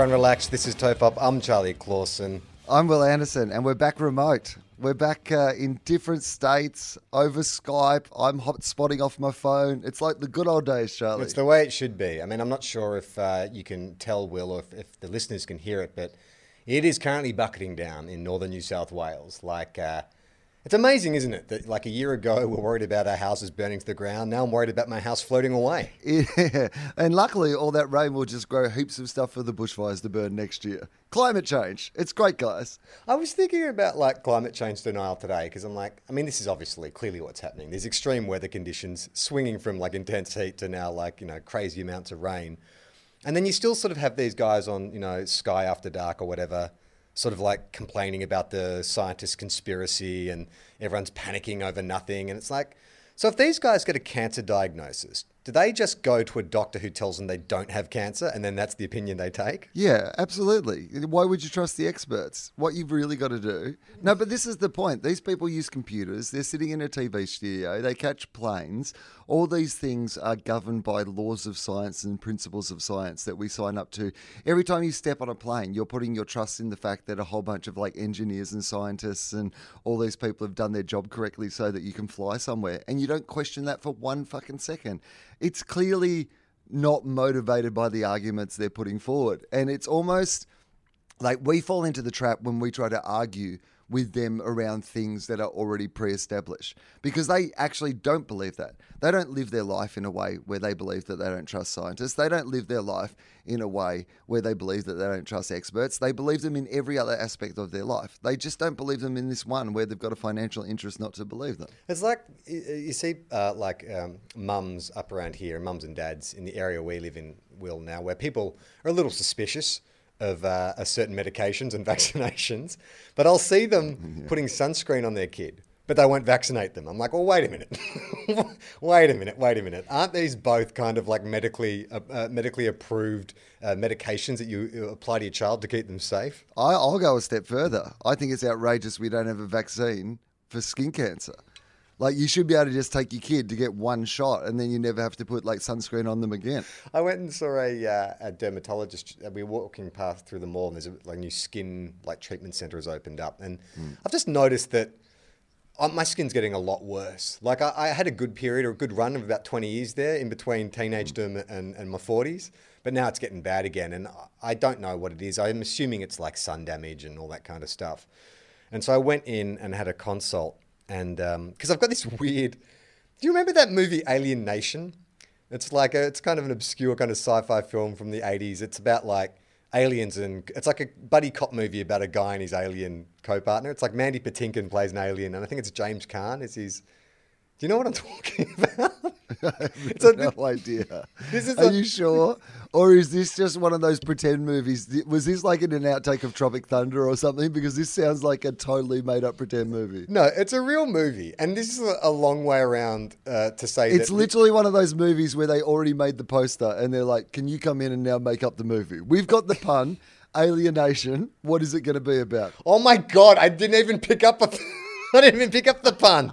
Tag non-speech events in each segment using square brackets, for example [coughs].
Everyone relax. This is TOFOP. I'm Charlie Clausen. I'm Will Anderson, and we're back remote. We're back uh, in different states over Skype. I'm hot spotting off my phone. It's like the good old days, Charlie. It's the way it should be. I mean, I'm not sure if uh, you can tell Will or if, if, the listeners can hear it, but it is currently bucketing down in northern New South Wales. Like, uh, it's amazing, isn't it? That like a year ago, we are worried about our houses burning to the ground. Now I'm worried about my house floating away. Yeah. And luckily, all that rain will just grow heaps of stuff for the bushfires to burn next year. Climate change. It's great, guys. I was thinking about like climate change denial today because I'm like, I mean, this is obviously clearly what's happening. There's extreme weather conditions swinging from like intense heat to now like, you know, crazy amounts of rain. And then you still sort of have these guys on, you know, Sky After Dark or whatever sort of like complaining about the scientist conspiracy and everyone's panicking over nothing. And it's like, so if these guys get a cancer diagnosis, do they just go to a doctor who tells them they don't have cancer and then that's the opinion they take? Yeah, absolutely. Why would you trust the experts? What you've really got to do. No, but this is the point. These people use computers, they're sitting in a TV studio, they catch planes. All these things are governed by laws of science and principles of science that we sign up to. Every time you step on a plane, you're putting your trust in the fact that a whole bunch of like engineers and scientists and all these people have done their job correctly so that you can fly somewhere. And you don't question that for one fucking second it's clearly not motivated by the arguments they're putting forward. And it's almost like we fall into the trap when we try to argue with them around things that are already pre established because they actually don't believe that. They don't live their life in a way where they believe that they don't trust scientists. They don't live their life in a way where they believe that they don't trust experts. They believe them in every other aspect of their life. They just don't believe them in this one where they've got a financial interest not to believe them. It's like you see, uh, like um, mums up around here, mums and dads in the area we live in, Will, now, where people are a little suspicious of uh, certain medications and [laughs] vaccinations, but I'll see them yeah. putting sunscreen on their kid, but they won't vaccinate them. I'm like, well, wait a minute, [laughs] wait a minute, wait a minute. Aren't these both kind of like medically uh, uh, medically approved uh, medications that you apply to your child to keep them safe? I, I'll go a step further. I think it's outrageous we don't have a vaccine for skin cancer. Like you should be able to just take your kid to get one shot, and then you never have to put like sunscreen on them again. I went and saw a, uh, a dermatologist. We were walking past through the mall, and there's a like new skin like treatment center has opened up, and mm. I've just noticed that uh, my skin's getting a lot worse. Like I, I, had a good period or a good run of about 20 years there in between teenage mm. and, and my 40s, but now it's getting bad again, and I don't know what it is. I'm assuming it's like sun damage and all that kind of stuff. And so I went in and had a consult and because um, I've got this weird. Do you remember that movie Alien Nation? It's like a, it's kind of an obscure kind of sci-fi film from the '80s. It's about like aliens and it's like a buddy cop movie about a guy and his alien co-partner. It's like Mandy Patinkin plays an alien, and I think it's James Caan is his do you know what I'm [laughs] talking about? [laughs] I have no idea. This is Are a, you sure? Or is this just one of those pretend movies? Was this like in an outtake of Tropic Thunder or something? Because this sounds like a totally made up pretend movie. No, it's a real movie. And this is a, long way around uh, to say It's literally one of those movies where they already made the poster and they're like, can you come in and now make up the movie? We've got the pun, alienation. What is it going to be about? Oh my God, I didn't even pick up a. [laughs] I didn't even pick up the pun.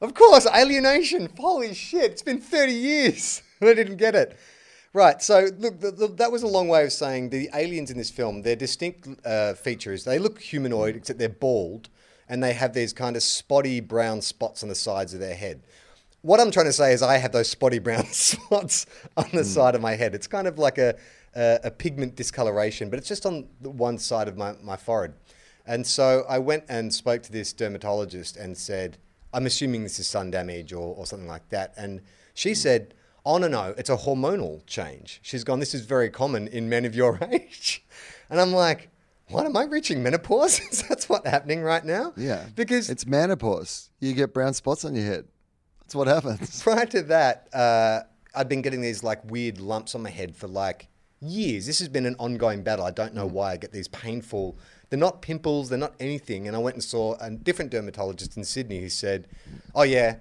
Of course, alienation. Holy shit, it's been 30 years. [laughs] I didn't get it. Right, so look, the, the, that was a long way of saying the aliens in this film, their distinct uh, features, they look humanoid, except they're bald, and they have these kind of spotty brown spots on the sides of their head. What I'm trying to say is, I have those spotty [laughs] brown spots on the mm. side of my head. It's kind of like a, a, a pigment discoloration, but it's just on the one side of my, my forehead. And so I went and spoke to this dermatologist and said, I'm assuming this is sun damage or, or something like that. And she said, Oh, no, no, it's a hormonal change. She's gone, This is very common in men of your [laughs] age. And I'm like, what am I reaching menopause? [laughs] Is that's what's happening right now. Yeah. because it's menopause. You get brown spots on your head. That's what happens. [laughs] prior to that, uh, I've been getting these like weird lumps on my head for like years. This has been an ongoing battle. I don't know why I get these painful. They're not pimples. They're not anything. And I went and saw a different dermatologist in Sydney who said, "Oh yeah,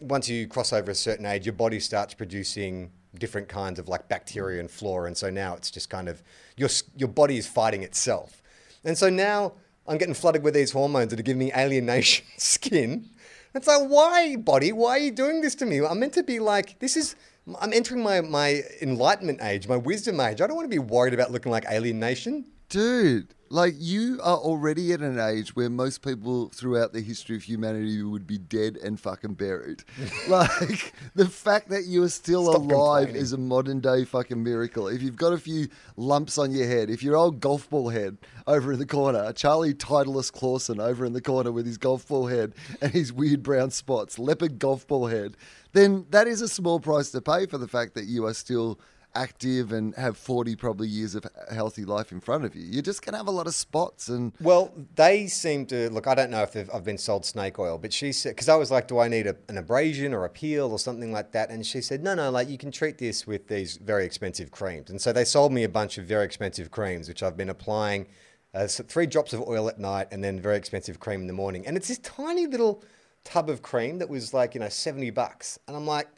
once you cross over a certain age, your body starts producing different kinds of like bacteria and flora, and so now it's just kind of your your body is fighting itself. And so now I'm getting flooded with these hormones that are giving me alienation [laughs] skin. It's like, why, body? Why are you doing this to me? I'm meant to be like, this is, I'm entering my, my enlightenment age, my wisdom age. I don't want to be worried about looking like alienation. Dude, like you are already at an age where most people throughout the history of humanity would be dead and fucking buried. [laughs] like the fact that you are still Stop alive is a modern day fucking miracle. If you've got a few lumps on your head, if your old golf ball head over in the corner, Charlie Titleist Clausen over in the corner with his golf ball head and his weird brown spots, leopard golf ball head, then that is a small price to pay for the fact that you are still active and have 40 probably years of healthy life in front of you. You're just going to have a lot of spots and Well, they seem to look. I don't know if I've been sold snake oil, but she said because I was like, "Do I need a, an abrasion or a peel or something like that?" And she said, "No, no, like you can treat this with these very expensive creams." And so they sold me a bunch of very expensive creams, which I've been applying. Uh, so three drops of oil at night and then very expensive cream in the morning. And it's this tiny little tub of cream that was like you know seventy bucks, and I'm like.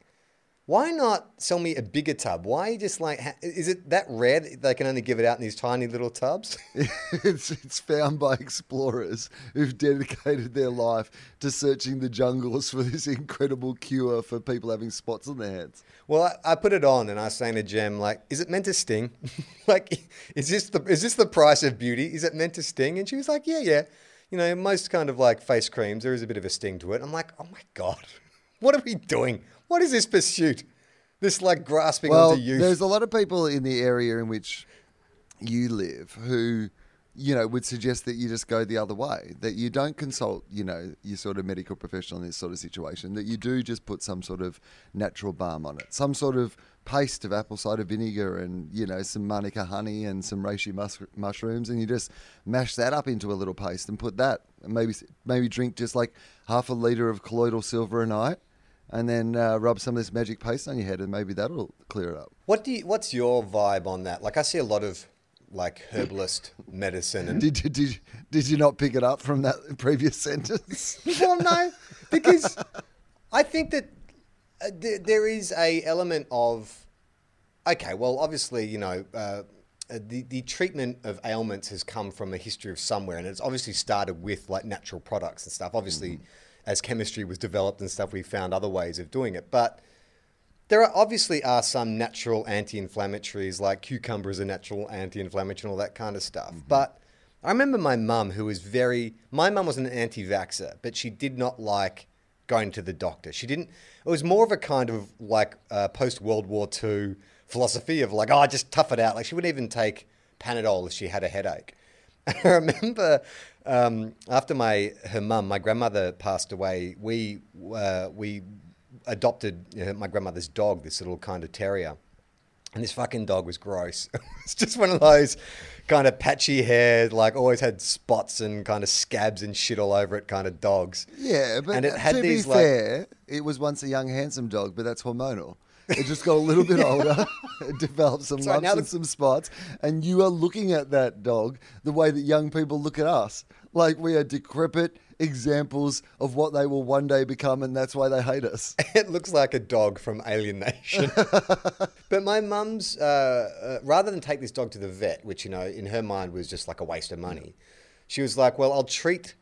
Why not sell me a bigger tub? Why just like, ha- is it that rare that they can only give it out in these tiny little tubs? [laughs] it's, it's found by explorers who've dedicated their life to searching the jungles for this incredible cure for people having spots on their heads. Well, I, I put it on and I was saying to Jem, like, is it meant to sting? [laughs] like, is this the is this the price of beauty? Is it meant to sting? And she was like, yeah, yeah. You know, most kind of like face creams, there is a bit of a sting to it. I'm like, oh my god, [laughs] what are we doing? What is this pursuit? This like grasping Well, onto youth. there's a lot of people in the area in which you live who, you know, would suggest that you just go the other way, that you don't consult, you know, your sort of medical professional in this sort of situation, that you do just put some sort of natural balm on it, some sort of paste of apple cider vinegar and, you know, some manuka honey and some reishi mus- mushrooms, and you just mash that up into a little paste and put that, and maybe maybe drink just like half a litre of colloidal silver a night. And then uh, rub some of this magic paste on your head, and maybe that'll clear it up. what do you, what's your vibe on that? Like, I see a lot of like herbalist medicine and Did you, did, did you not pick it up from that [laughs] previous sentence? well, no, [laughs] because I think that uh, th- there is a element of okay. Well, obviously, you know, uh, the the treatment of ailments has come from a history of somewhere, and it's obviously started with like natural products and stuff. Obviously, as chemistry was developed and stuff, we found other ways of doing it, but. There are obviously are some natural anti-inflammatories, like cucumber is a natural anti-inflammatory and all that kind of stuff. But I remember my mum, who was very, my mum was an anti-vaxxer, but she did not like going to the doctor. She didn't. It was more of a kind of like uh, post World War II philosophy of like, oh, just tough it out. Like she wouldn't even take Panadol if she had a headache. [laughs] I remember um, after my her mum, my grandmother passed away. We uh, we adopted you know, my grandmother's dog, this little kind of terrier. And this fucking dog was gross. [laughs] it's just one of those kind of patchy haired, like always had spots and kind of scabs and shit all over it kind of dogs. Yeah, but and it had to these be like fair, it was once a young, handsome dog, but that's hormonal. It just got a little bit older, [laughs] it developed some Sorry, lumps now and the- some spots, and you are looking at that dog the way that young people look at us. Like we are decrepit examples of what they will one day become, and that's why they hate us. [laughs] it looks like a dog from Alien Nation. [laughs] but my mum's, uh, uh, rather than take this dog to the vet, which you know in her mind was just like a waste of money, she was like, "Well, I'll treat,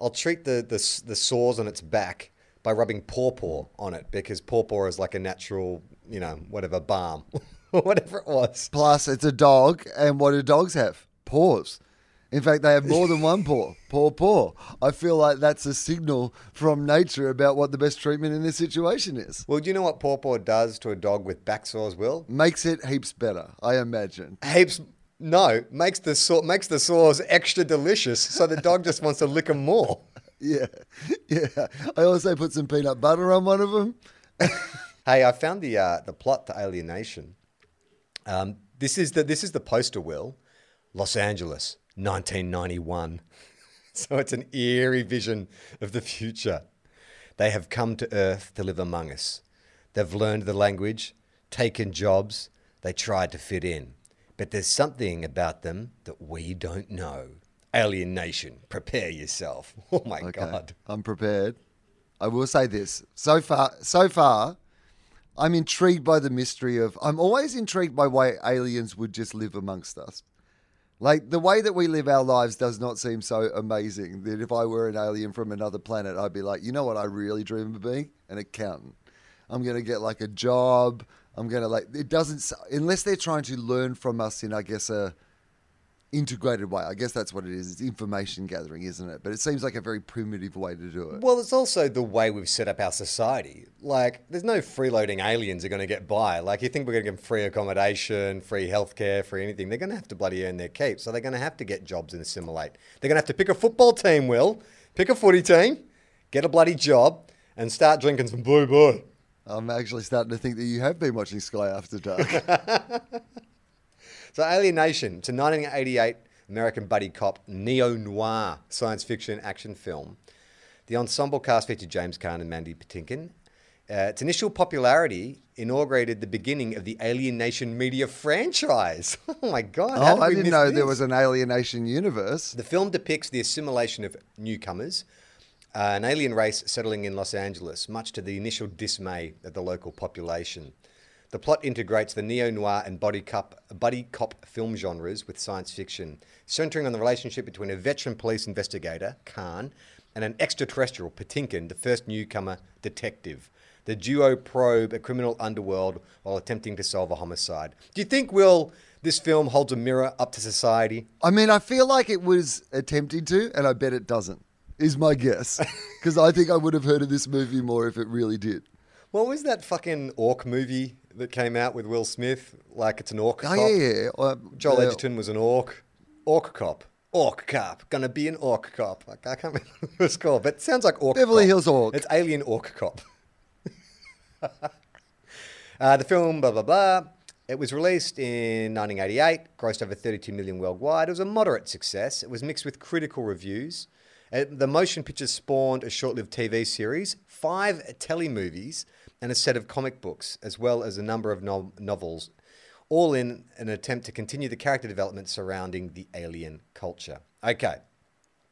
I'll treat the the, the sores on its back by rubbing pawpaw on it because pawpaw is like a natural, you know, whatever balm, [laughs] whatever it was." Plus, it's a dog, and what do dogs have? Paws. In fact, they have more than one paw. Paw, paw. I feel like that's a signal from nature about what the best treatment in this situation is. Well, do you know what pawpaw does to a dog with back sores? Will Makes it heaps better, I imagine. heaps. No, makes the sore, makes the sores extra delicious, so the dog just wants to lick them more. Yeah, [laughs] yeah. I also put some peanut butter on one of them. [laughs] Hey, I found the uh, the plot to Alien Nation. Um, this is the this is the poster will, Los Angeles, 1991. [laughs] So it's an eerie vision of the future. They have come to Earth to live among us. They've learned the language, taken jobs, they tried to fit in. But there's something about them that we don't know. Alien Nation, prepare yourself. [laughs] Oh my Okay, God. I'm prepared. I will say this. So far, so far, I'm intrigued by the mystery of. I'm always intrigued by why aliens would just live amongst us. Like the way that we live our lives does not seem so amazing that if I were an alien from another planet, I'd be like, you know what I really dream of being? An accountant. I'm gonna get like a job. I'm gonna like it doesn't unless they're trying to learn from us in I guess a integrated way. I guess that's what it is. It's information gathering, isn't it? But it seems like a very primitive way to do it. Well, it's also the way we've set up our society. Like, there's no freeloading aliens are going to get by. Like, you think we're going to give them free accommodation, free healthcare, free anything. They're going to have to bloody earn their keep. So they're going to have to get jobs and assimilate. They're going to have to pick a football team, Will, pick a footy team, get a bloody job, and start drinking some blue boy. I'm actually starting to think that you have been watching Sky After Dark. [laughs] So, Alien Nation, it's a 1988 American buddy cop neo noir science fiction action film. The ensemble cast featured James Caan and Mandy Patinkin. Uh, its initial popularity inaugurated the beginning of the Alien Nation media franchise. [laughs] Oh my God! how oh, did I didn't know this? there was an alienation universe. The film depicts the assimilation of newcomers, uh, an alien race settling in Los Angeles, much to the initial dismay of the local population. The plot integrates the neo noir and body cop, buddy cop film genres with science fiction, centering on the relationship between a veteran police investigator, Caan, and an extraterrestrial, Patinkin, the first newcomer detective. The duo probe a criminal underworld while attempting to solve a homicide. Do you think, Will, this film holds a mirror up to society? I mean, I feel like it was attempting to, and I bet it doesn't, is my guess. [laughs] Because I think I would have heard of this movie more if it really did. What was that fucking orc movie that came out with Will Smith? Like it's an orc Oh, cop. yeah, yeah. Uh, Joel uh, Edgerton was an orc. Orc cop. Orc cop. Gonna be an orc cop. Like, I can't [laughs] remember what it's called, but it sounds like orc Beverly cop. Hills Orc. It's alien orc cop. [laughs] uh, the film, blah, blah, blah. It was released in 1988, grossed over 32 million worldwide. It was a moderate success. It was mixed with critical reviews. Uh, the motion picture spawned a short lived TV series, five telemovies, and a set of comic books, as well as a number of no- novels, all in an attempt to continue the character development surrounding the alien culture. Okay,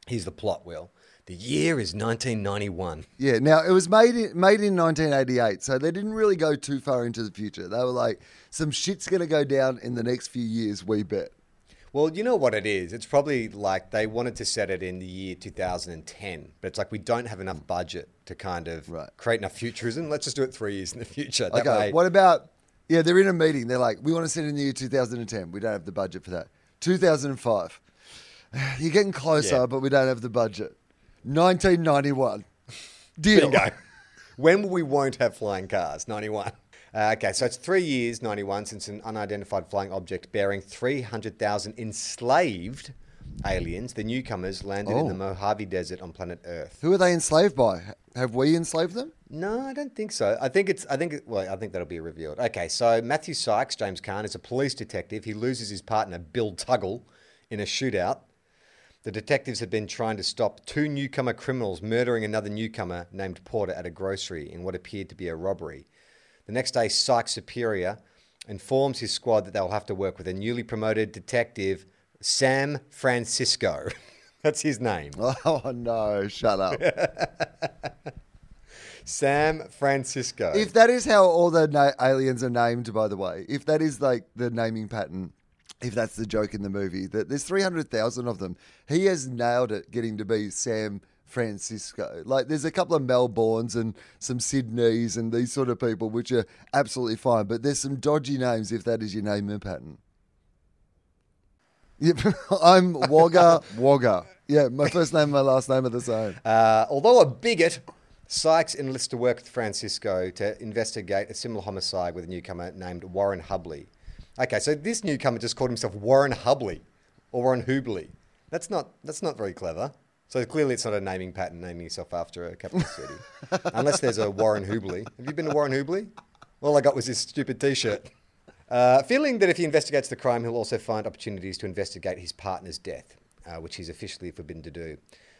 here's the plot, Will. The year is 1991. Yeah, now it was made in, made in 1988, so they didn't really go too far into the future. They were like, some shit's going to go down in the next few years, we bet. Well, you know what it is. It's probably like they wanted to set it in the year 2010, but it's like we don't have enough budget to kind of Right. create enough futurism. Let's just do it three years in the future. That Okay, way- what about, yeah, they're in a meeting. They're like, we want to set it in the year 2010. We don't have the budget for that. 2005. [sighs] You're getting closer, Yeah. but we don't have the budget. 1991. Deal. Bingo. [laughs] when we won't have flying cars? 91. Uh, okay, so it's three years, 91, since an unidentified flying object bearing 300,000 enslaved aliens, the newcomers, landed in Oh. the Mojave Desert on planet Earth. Who are they enslaved by? Have we enslaved them? No, I don't think so. I think it's. I think. It, well, I think that'll be revealed. Okay, so Matthew Sykes, James Caan, is a police detective. He loses his partner Bill Tuggle in a shootout. The detectives have been trying to stop two newcomer criminals murdering another newcomer named Porter at a grocery in what appeared to be a robbery. The next day, Sykes' superior informs his squad that they'll have to work with a newly promoted detective, Sam Francisco. [laughs] That's his name. [laughs] Oh, no, shut up. [laughs] Sam Francisco. if that is how all the na- aliens are named, by the way, if that is like the naming pattern, if that's the joke in the movie, that there's 300,000 of them, he has nailed it getting to be Sam Francisco. Like, there's a couple of Melbournes and some Sydneys and these sort of people, which are absolutely fine, but there's some dodgy names if that is your naming pattern. Yep, [laughs] I'm Wagga [laughs] Wagga. Yeah, my first name and my last name are the same. Uh, although a bigot, Sykes enlists to work with Francisco to investigate a similar homicide with a newcomer named Warren Hubley. Okay, so this newcomer just called himself Warren Hubley or Warren Hubley. That's not that's not very clever. So clearly, it's not a naming pattern, naming yourself after a capital city, [laughs] unless there's a Warren Hubley. Have you been to Warren Hubley? All I got was this stupid T-shirt. Uh, feeling that if he investigates the crime, he'll also find opportunities to investigate his partner's death. uh, which he's officially forbidden to do.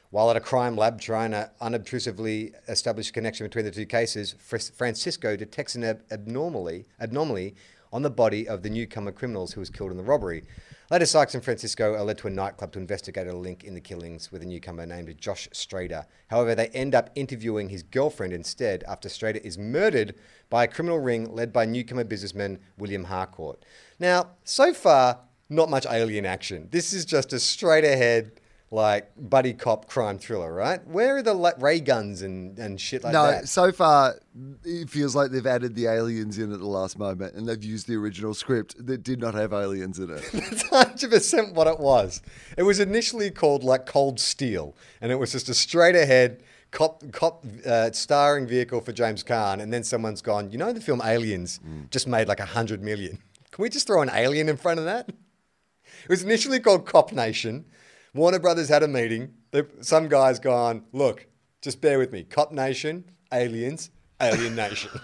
While at a crime lab trying to unobtrusively establish a connection between the two cases, Fr- Francisco detects an ab- abnormally, abnormally on the body of the newcomer criminals who was killed in the robbery. Later, Sykes and Francisco are led to a nightclub to investigate a link in the killings with a newcomer named Josh Strader. However, they end up interviewing his girlfriend instead after Strader is murdered by a criminal ring led by newcomer businessman William Harcourt. Now, so far, not much alien action. This is just a straight ahead, like, buddy cop crime thriller, right? Where are the like, ray guns and, and shit like no, that? No, so far it feels like they've added the aliens in at the last moment, and they've used the original script that did not have aliens in it. [laughs] That's 100% what it was. It was initially called like Cold Steel, and it was just a straight ahead cop, cop uh, starring vehicle for James Caan. And then someone's gone, you know, the film Aliens just made like a hundred million. Can we just throw an alien in front of that? It was initially called Cop Nation. Warner Brothers had a meeting. Some guy's gone, look, just bear with me. Cop Nation, Aliens, Alien Nation. [laughs]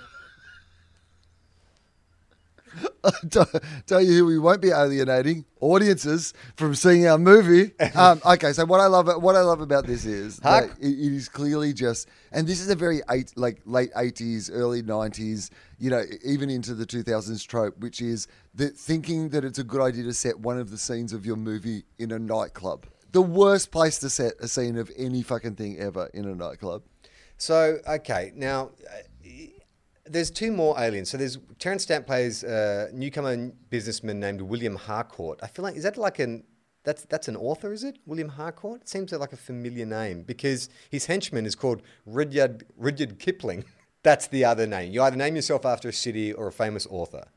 [laughs] tell, tell you who we won't be alienating audiences from seeing our movie. [laughs] Um, okay, so what I love what I love about this is it, it is clearly just, and this is a very eight, like late eighties, early nineties, you know, even into the two thousands trope, which is that thinking that it's a good idea to set one of the scenes of your movie in a nightclub. The worst place to set a scene of any fucking thing ever in a nightclub. So okay, now uh, there's two more aliens. So there's Terence Stamp plays a newcomer businessman named William Harcourt. I feel like is that like an that's that's an author, is it? William Harcourt? It seems like a familiar name because his henchman is called Rudyard Rudyard Kipling. [laughs] That's the other name. You either name yourself after a city or a famous author.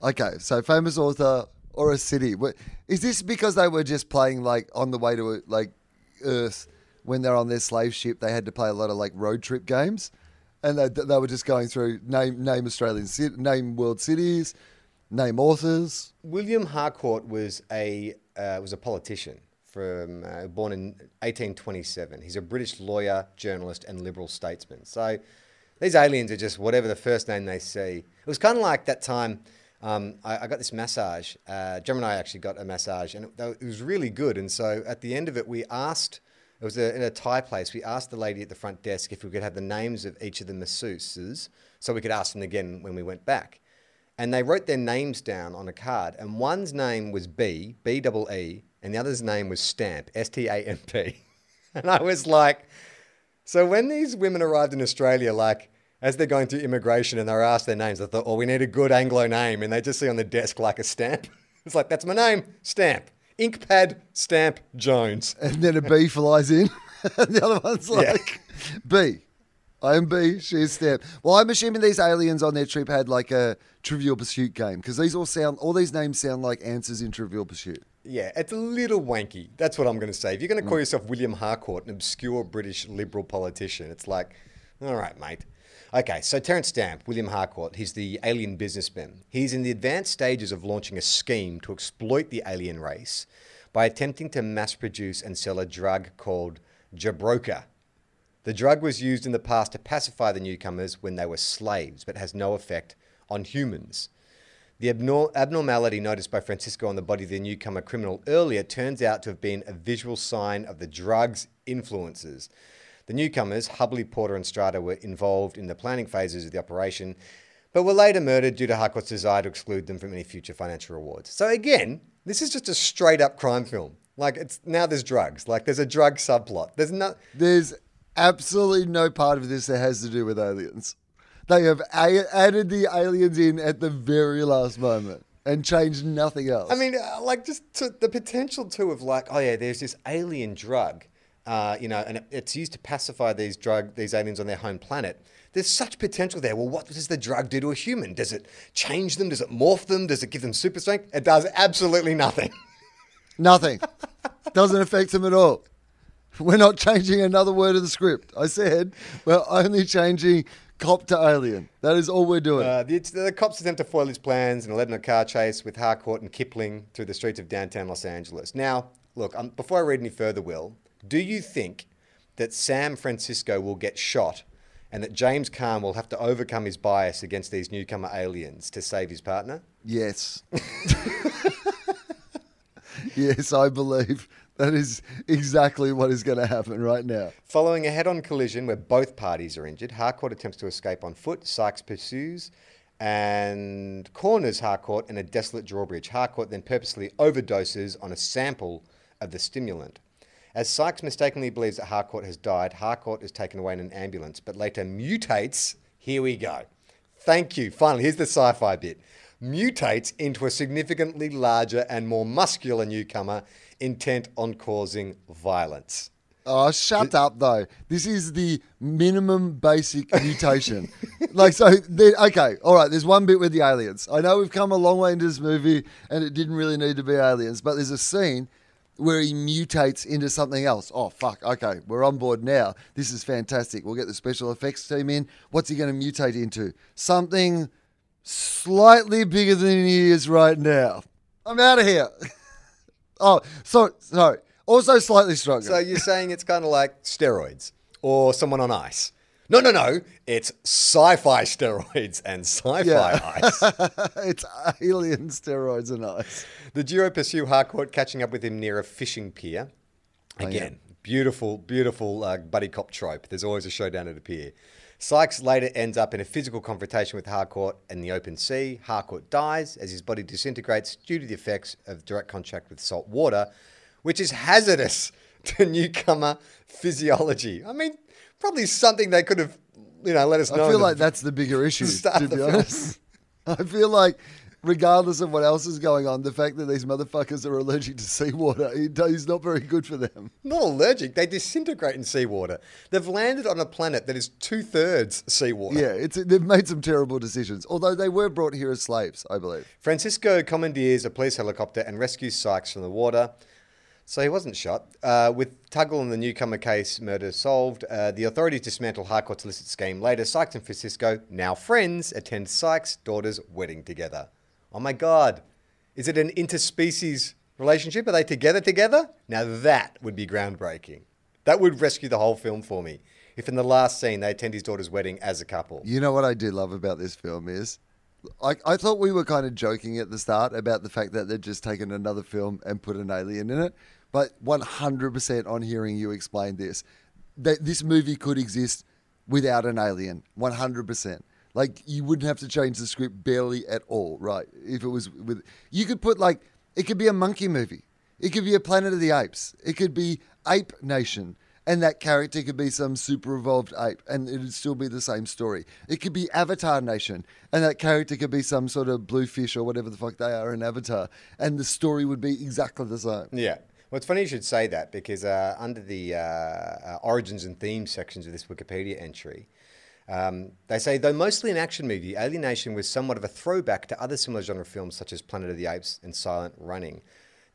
Okay, so famous author or a city. Is this because they were just playing like on the way to like Earth when they're on their slave ship? They had to play a lot of like road trip games, and they, they were just going through name name Australian cit- name world cities, name authors. William Harcourt was a uh, was a politician from uh, born in 1827. He's a British lawyer, journalist, and liberal statesman. So these aliens are just whatever the first name they see. It was kind of like that time. Um, I, I got this massage. Uh, and I actually got a massage, and it, it was really good. And so at the end of it, we asked. It was a, in a Thai place. We asked the lady at the front desk if we could have the names of each of the masseuses, so we could ask them again when we went back and they wrote their names down on a card. And one's name was B, B double E, and the other's name was Stamp, S T A M P. [laughs] And I was like, so when these women arrived in Australia, like as they're going through immigration and they're asked their names, I thought, oh, we need a good Anglo name, and they just see on the desk like a stamp. [laughs] It's like that's my name, Stamp, ink pad, Stamp Jones. [laughs] and then a B flies in, and [laughs] the other one's Yeah. like B. I am B. She is Stamp. Well, I'm assuming these aliens on their trip had like a Trivial Pursuit game because these all sound, all these names sound like answers in Trivial Pursuit. Yeah, it's a little wanky. That's what I'm going to say. If you're going to call mm. yourself William Harcourt, an obscure British liberal politician, it's like, all right, mate. Okay, so Terence Stamp, William Harcourt, he's the alien businessman. He's in the advanced stages of launching a scheme to exploit the alien race by attempting to mass produce and sell a drug called Jabroka. The drug was used in the past to pacify the newcomers when they were slaves, but has no effect on humans. The abnormality noticed by Francisco on the body of the newcomer criminal earlier turns out to have been a visual sign of the drug's influences. The newcomers, Hubley, Porter, and Strader, were involved in the planning phases of the operation, but were later murdered due to Harcourt's desire to exclude them from any future financial rewards. So again, this is just a straight up crime film. Like it's now there's drugs. Like there's a drug subplot. There's no There's absolutely no part of this that has to do with aliens. They have a- added the aliens in at the very last moment and changed nothing else. I mean, uh, like just to, the potential too of like, oh yeah, there's this alien drug, uh, you know, and it, it's used to pacify these drug these aliens on their home planet. There's such potential there. Well, what does the drug do to a human? Does it change them? Does it morph them? Does it give them super strength? It does absolutely nothing. [laughs] Nothing. Doesn't affect them at all. We're not changing another word of the script. I said we're only changing cop to alien. That is all we're doing. Uh, the, the cops attempt to foil his plans and led in a car chase with Harcourt and Kipling through the streets of downtown Los Angeles. Now, look, um, before I read any further, Will, do you think that Sam Francisco will get shot and that James Caan will have to overcome his bias against these newcomer aliens to save his partner? yes. [laughs] yes, I believe That is exactly what is going to happen right now. Following a head on collision where both parties are injured, Harcourt attempts to escape on foot. Sykes pursues and corners Harcourt in a desolate drawbridge. Harcourt then purposely overdoses on a sample of the stimulant. As Sykes mistakenly believes that Harcourt has died, Harcourt is taken away in an ambulance, but later mutates. Here we go. Thank you. Finally, here's the sci fi bit. Mutates into a significantly larger and more muscular newcomer intent on causing violence. Oh, shut up, though. This is the minimum basic mutation. [laughs] like, so, okay, all right, there's one bit with the aliens. I know we've come a long way into this movie and it didn't really need to be aliens, but there's a scene where he mutates into something else. Oh, fuck, okay, we're on board now. This is fantastic. We'll get the special effects team in. What's he going to mutate into? Something slightly bigger than he is right now. I'm out of here. [laughs] oh, sorry, sorry. Also slightly stronger. So you're saying it's kind of like steroids or someone on ice? No, no, no. It's sci-fi steroids and sci-fi Yeah. ice. [laughs] it's alien steroids and ice. The duo pursue Harcourt, catching up with him near a fishing pier. Again, beautiful, beautiful uh, buddy cop trope. There's always a showdown at a pier. Sykes later ends up in a physical confrontation with Harcourt in the open sea. Harcourt dies as his body disintegrates due to the effects of direct contact with salt water, which is hazardous [laughs] to newcomer physiology. I mean, probably something they could have, you know, let us know. I feel like that's the bigger [laughs] issue, start to of the be film. honest. [laughs] I feel like, regardless of what else is going on, the fact that these motherfuckers are allergic to seawater [laughs] it is not very good for them. Not allergic. They disintegrate in seawater. They've landed on a planet that is two thirds seawater. Yeah, it's they've made some terrible decisions. Although they were brought here as slaves, I believe. Francisco commandeers a police helicopter and rescues Sykes from the water. So he wasn't shot. Uh, with Tuggle and the newcomer case murder solved, uh, the authorities dismantle Harcourt's illicit scheme. Later, Sykes and Francisco, now friends, attend Sykes' daughter's wedding together. Oh my God. Is it an interspecies relationship? Are they together together? Now that would be groundbreaking. That would rescue the whole film for me. If in the last scene they attend his daughter's wedding as a couple. You know what I do love about this film is, I, I thought we were kind of joking at the start about the fact that they'd just taken another film and put an alien in it, but 100% on hearing you explain this, that this movie could exist without an alien, 100%. Like you wouldn't have to change the script barely at all, right? If it was with, you could put like it could be a monkey movie, it could be a Planet of the Apes, it could be Ape Nation, and that character could be some super evolved ape, and it'd still be the same story. It could be Avatar Nation, and that character could be some sort of blue fish or whatever the fuck they are in Avatar, and the story would be exactly the same. Yeah. Well, it's funny you should say that because uh, under the uh, uh, origins and themes sections of this Wikipedia entry, um, they say, though mostly an action movie, Alien Nation was somewhat of a throwback to other similar genre films such as Planet of the Apes and Silent Running.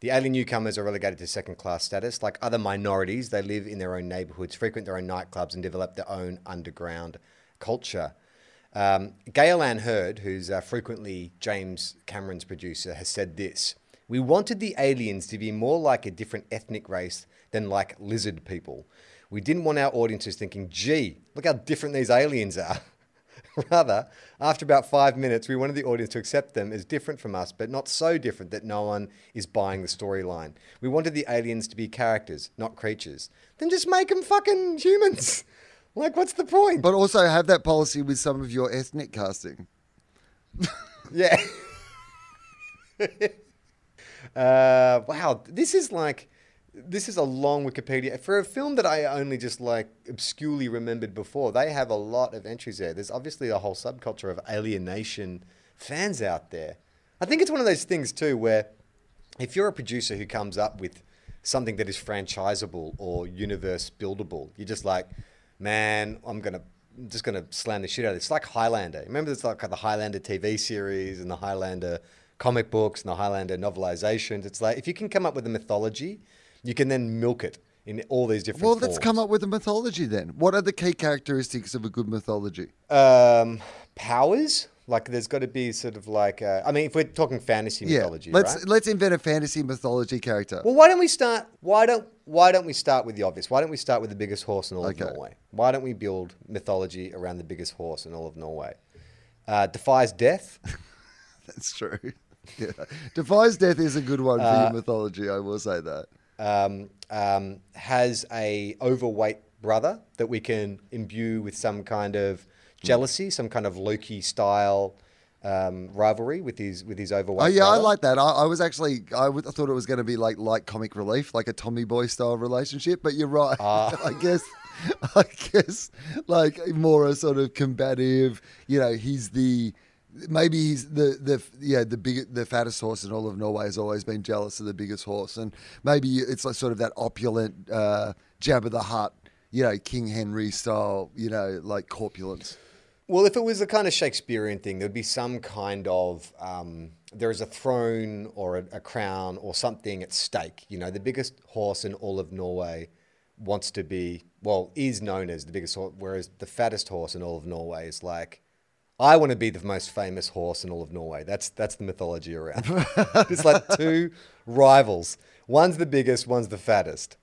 The alien newcomers are relegated to second class status. Like other minorities, they live in their own neighborhoods, frequent their own nightclubs, and develop their own underground culture. Um, Gale Anne Hurd, who's uh, frequently James Cameron's producer, has said this We wanted the aliens to be more like a different ethnic race than like lizard people. We didn't want our audiences thinking, gee, look how different these aliens are. [laughs] Rather, after about five minutes, we wanted the audience to accept them as different from us, but not so different that no one is buying the storyline. We wanted the aliens to be characters, not creatures. Then just make them fucking humans. [laughs] Like, what's the point? But also have that policy with some of your ethnic casting. [laughs] Yeah. uh, wow, this is like this is a long Wikipedia for a film that I only just like obscurely remembered before. They have a lot of entries there. There's obviously a whole subculture of alienation fans out there. I think it's one of those things too where if you're a producer who comes up with something that is franchisable or universe buildable, you're just like, man, I'm gonna I'm just gonna slam the shit out of this. It's like Highlander. Remember, it's like the Highlander TV series and the Highlander comic books and the Highlander novelizations. It's like if you can come up with a mythology, you can then milk it in all these different. Well, let's forms. come up with a mythology then. What are the key characteristics of a good mythology? Um, powers. Like, there's got to be sort of like, uh, I mean, if we're talking fantasy mythology, let's right? let's invent a fantasy mythology character. Well, why don't we start? Why don't Why don't we start with the obvious? Why don't we start with the biggest horse in all Okay. of Norway? Why don't we build mythology around the biggest horse in all of Norway? Uh, defies death. [laughs] That's true. [laughs] Yeah. Defies death is a good one for Uh, your mythology. I will say that. Um, um, has a overweight brother that we can imbue with some kind of jealousy, some kind of Loki style um, rivalry with his with his overweight. Oh yeah, I like that. I, I was actually I, w- I thought it was going to be like like comic relief, like a Tommy Boy style relationship. But you're right. Ah. [laughs] I guess I guess like more a sort of combative. You know, he's the maybe he's the the yeah the big the fattest horse in all of Norway has always been jealous of the biggest horse, and maybe it's like sort of that opulent uh, Jabba the Hutt, you know, King Henry style, you know, like corpulence. Well, if it was a kind of Shakespearean thing, there'd be some kind of um, there is a throne or a, a crown or something at stake. You know, the biggest horse in all of Norway wants to be well is known as the biggest horse, whereas the fattest horse in all of Norway is like. I want to be the most famous horse in all of Norway. That's that's the mythology around. [laughs] it's like two rivals. One's the biggest, one's the fattest.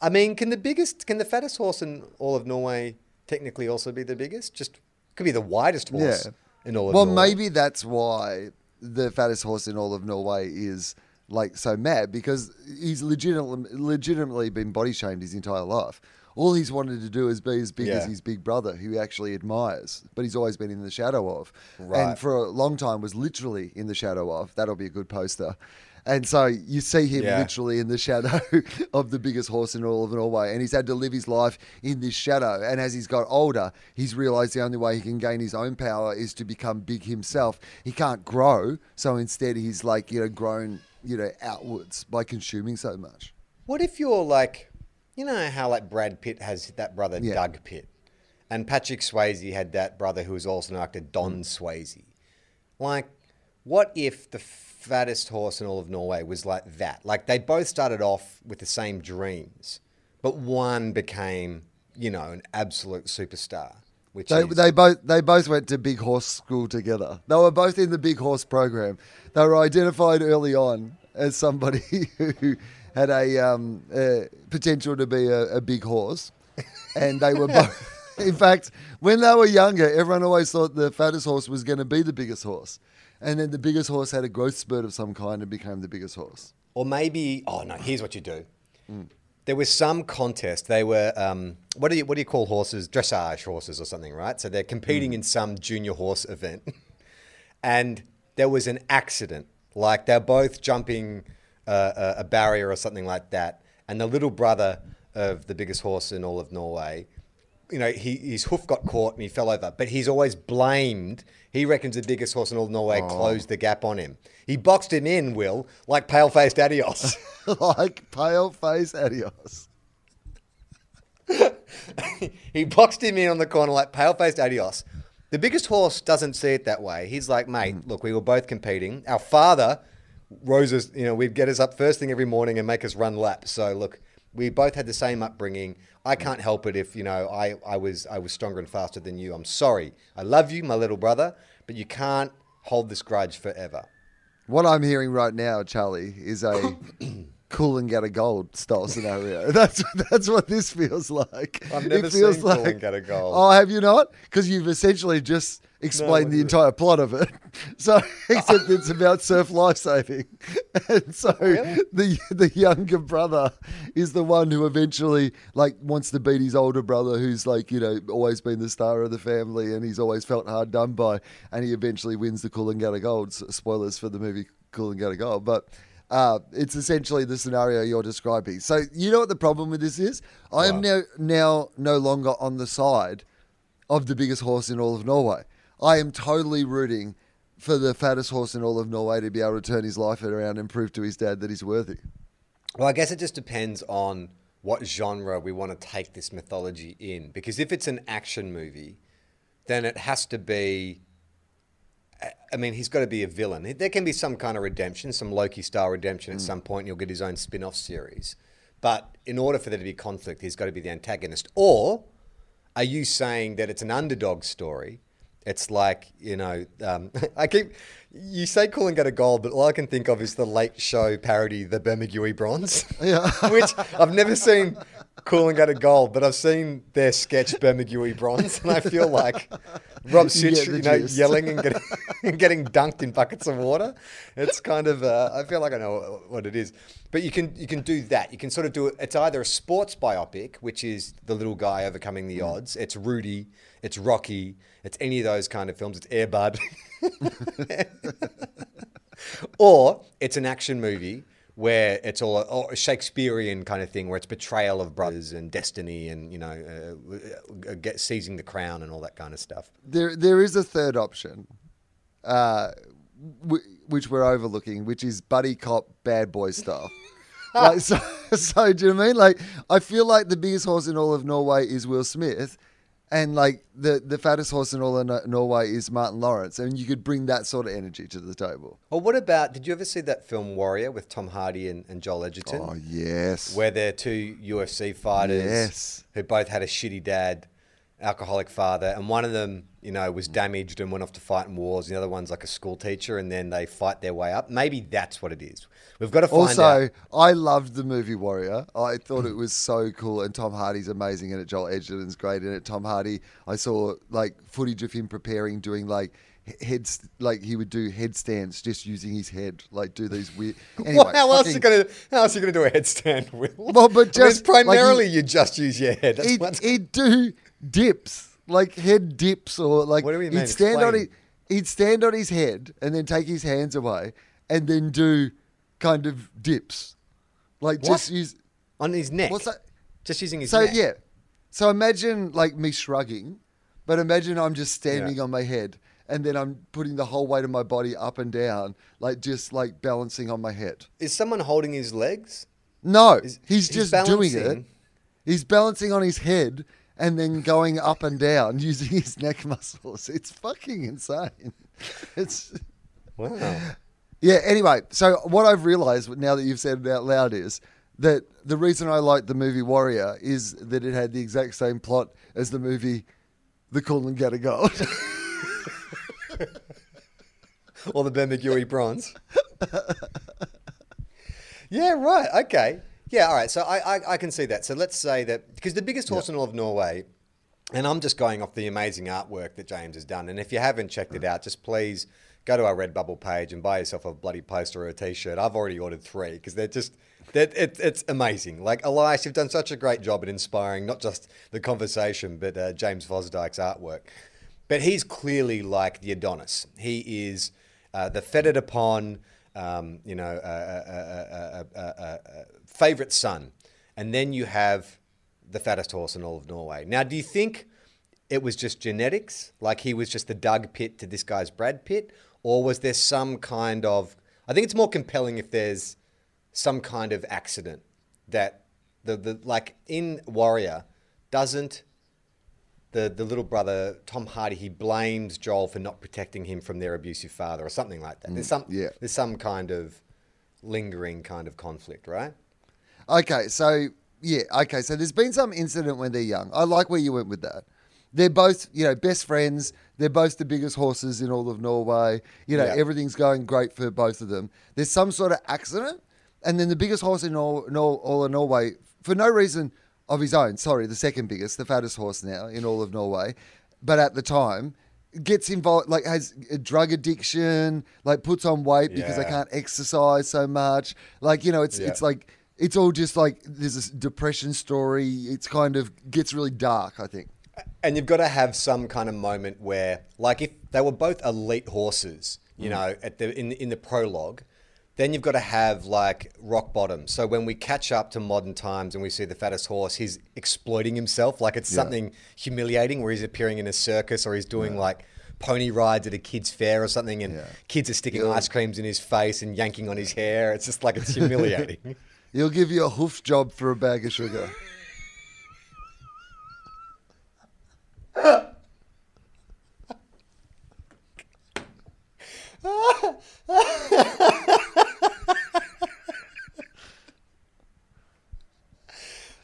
I mean, can the biggest, can the fattest horse in all of Norway technically also be the biggest? Just could be the widest horse Yeah. in all of Well, Norway. Well, maybe that's why the fattest horse in all of Norway is like so mad because he's legitimately legitimately been body shamed his entire life. All he's wanted to do is be as big as his big brother, who he actually admires, but he's always been in the shadow of, Right. and for a long time was literally in the shadow of. That'll be a good poster. And so you see him Yeah. literally in the shadow [laughs] of the biggest horse in all of Norway, and he's had to live his life in this shadow. And as he's got older, he's realised the only way he can gain his own power is to become big himself. He can't grow, so instead he's like you know grown you know outwards by consuming so much. What if you're like, you know how like Brad Pitt has that brother Yeah. Doug Pitt, and Patrick Swayze had that brother who was also an actor Don mm. Swayze. Like, what if the fattest horse in all of Norway was like that? Like they both started off with the same dreams, but one became, you know, an absolute superstar. Which They, is, they both they both went to Big Horse School together. They were both in the Big Horse program. They were identified early on as somebody [laughs] who had a um, uh, potential to be a, a big horse, and they were both. [laughs] In fact, when they were younger, everyone always thought the fattest horse was going to be the biggest horse, and then the biggest horse had a growth spurt of some kind and became the biggest horse. Or maybe, oh no, here's what you do. There was some contest. They were, um, what do you what do you call horses? Dressage horses or something, right? So they're competing in some junior horse event, [laughs] and there was an accident. Like they're both jumping uh, a, a barrier or something like that, and the little brother of the biggest horse in all of Norway you know, he, his hoof got caught and he fell over, but he's always blamed. He reckons the biggest horse in all Norway closed the gap on him. He boxed him in, Will, like pale faced Adios. [laughs] like pale face adios. [laughs] he boxed him in on the corner like pale faced Adios. The biggest horse doesn't see it that way. He's like, mate, look, we were both competing. Our father rose us, you know, we'd get us up first thing every morning and make us run laps. So look, we both had the same upbringing. I can't help it if, you know, I, I was I was stronger and faster than you. I'm sorry. I love you, my little brother, but you can't hold this grudge forever. What I'm hearing right now, Charlie, is a [coughs] Coolangatta Gold style scenario. [laughs] That's that's what this feels like. I've never it feels seen Coolangatta Gold. Oh, have you not? Because you've essentially just explained the what's it? entire plot of it. [laughs] So, [laughs] except it's about surf life saving, and so Really? the the younger brother is the one who eventually like wants to beat his older brother, who's like you know always been the star of the family, and he's always felt hard done by, and he eventually wins the Coolangatta Gold. Spoilers for the movie Coolangatta Gold, but. Uh, it's essentially the scenario you're describing. So you know what the problem with this is? I am now now no longer on the side of the biggest horse in all of Norway. I am totally rooting for the fattest horse in all of Norway to be able to turn his life around and prove to his dad that he's worthy. Well, I guess it just depends on what genre we want to take this mythology in. Because if it's an action movie, then it has to be. I mean, he's got to be a villain. There can be some kind of redemption, some Loki style redemption at some point. and He'll get his own spin off series. But in order for there to be conflict, he's got to be the antagonist. Or are you saying that it's an underdog story? It's like, you know, um, [laughs] I keep, you say Coolangatta Gold, but all I can think of is the late show parody, The Bermagui Bronze. Yeah. [laughs] Which I've never seen Coolangatta Gold, but I've seen their sketch Bermagui Bronze, and I feel like Rob You Sitch, the you know, gist. yelling and getting, [laughs] and getting dunked in buckets of water. It's kind of, uh, I feel like I know what it is. But you can you can do that. You can sort of do it. It's either a sports biopic, which is the little guy overcoming the odds. It's Rudy. It's Rocky. It's any of those kind of films. It's Air Bud. [laughs] [laughs] or it's an action movie where it's all a, a Shakespearean kind of thing, where it's betrayal of brothers and destiny, and you know, uh, uh, get, seizing the crown and all that kind of stuff. There, there is a third option, uh, w- which we're overlooking, which is buddy cop, bad boy style. [laughs] like, so, [laughs] so do you know what I mean? Like, I feel like the biggest horse in all of Norway is Will Smith, and like the the fattest horse in all of Norway is Martin Lawrence, and you could bring that sort of energy to the table. Or what about? Did you ever see that film Warrior with Tom Hardy and, and Joel Edgerton? Oh yes, where they're two UFC fighters Yes. who both had a shitty dad, alcoholic father, and one of them, you know, was damaged and went off to fight in wars. The other one's like a school teacher, and then they fight their way up. Maybe that's what it is. We've got to find Also, out. I loved the movie Warrior. I thought it was so cool, and Tom Hardy's amazing in it. Joel Edgerton's great in it. Tom Hardy, I saw like footage of him preparing, doing like he- heads, like he would do headstands just using his head, like do these weird. [laughs] Anyway, Well, how else are you gonna? How else are you gonna do a headstand, Will? Well, but I mean, just, like, primarily you- you just use your head. That's he'd, he'd do dips, like head dips, or like What do he'd mean? stand on Explain. his, he'd stand on his head and then take his hands away, and then do kind of dips, like What? just use. on his neck. What's that? Just using his So neck. yeah, so imagine like me shrugging, but imagine I'm just standing Yeah. on my head, and then I'm putting the whole weight of my body up and down, like just like balancing on my head. Is someone holding his legs? No, he's, he's just doing it. balancing. He's balancing on his head and then going up and down [laughs] using his neck muscles. It's fucking insane. It's Wow. yeah. Anyway, so what I've realised now that you've said it out loud is that the reason I like the movie Warrior is that it had the exact same plot as the movie The Coolangatta Gold. [laughs] or the Bermagui bronze. [laughs] yeah, right. Okay. Yeah, all right. So I, I, I can see that. So let's say that because the biggest horse in all of Norway, and I'm just going off the amazing artwork that James has done. And if you haven't checked it out, just please go to our Redbubble page and buy yourself a bloody poster or a t-shirt. I've already ordered three because they're just that it, it's amazing. Like Elias, you've done such a great job at inspiring not just the conversation, but uh, James Fosdyke's artwork. But he's clearly like the Adonis. He is uh, the feted upon, um, you know, uh, favorite son, and then you have the fattest horse in all of Norway. Now, do you think it was just genetics, like he was just the Doug Pitt to this guy's Brad Pitt, or was there some kind of? I think it's more compelling if there's some kind of accident that the the like in Warrior doesn't the the little brother Tom Hardy he blames Joel for not protecting him from their abusive father or something like that. There's mm, some yeah. there's some kind of lingering kind of conflict, right? Okay, so yeah, okay, so there's been some incident when they're young. I like where you went with that. They're both, you know, best friends. They're both the biggest horses in all of Norway. You know, Yeah. everything's going great for both of them. There's some sort of accident, and then the biggest horse in all, Nor- all of Norway, for no reason of his own, sorry, the second biggest, the fattest horse now in all of Norway, but at the time, gets involved, like has a drug addiction, like puts on weight because they can't exercise so much. Like, you know, it's Yeah. it's like it's all just like there's this depression story. It's kind of gets really dark, I think. And you've got to have some kind of moment where, like, if they were both elite horses, you mm. know, at the in in the prologue, then you've got to have like rock bottom. So when we catch up to modern times and we see the fattest horse, he's exploiting himself, like it's something humiliating, where he's appearing in a circus or he's doing like pony rides at a kid's fair or something, and Yeah. kids are sticking Yeah. ice creams in his face and yanking on his hair. It's just like it's [laughs] humiliating. He'll give you a hoof job for a bag of sugar.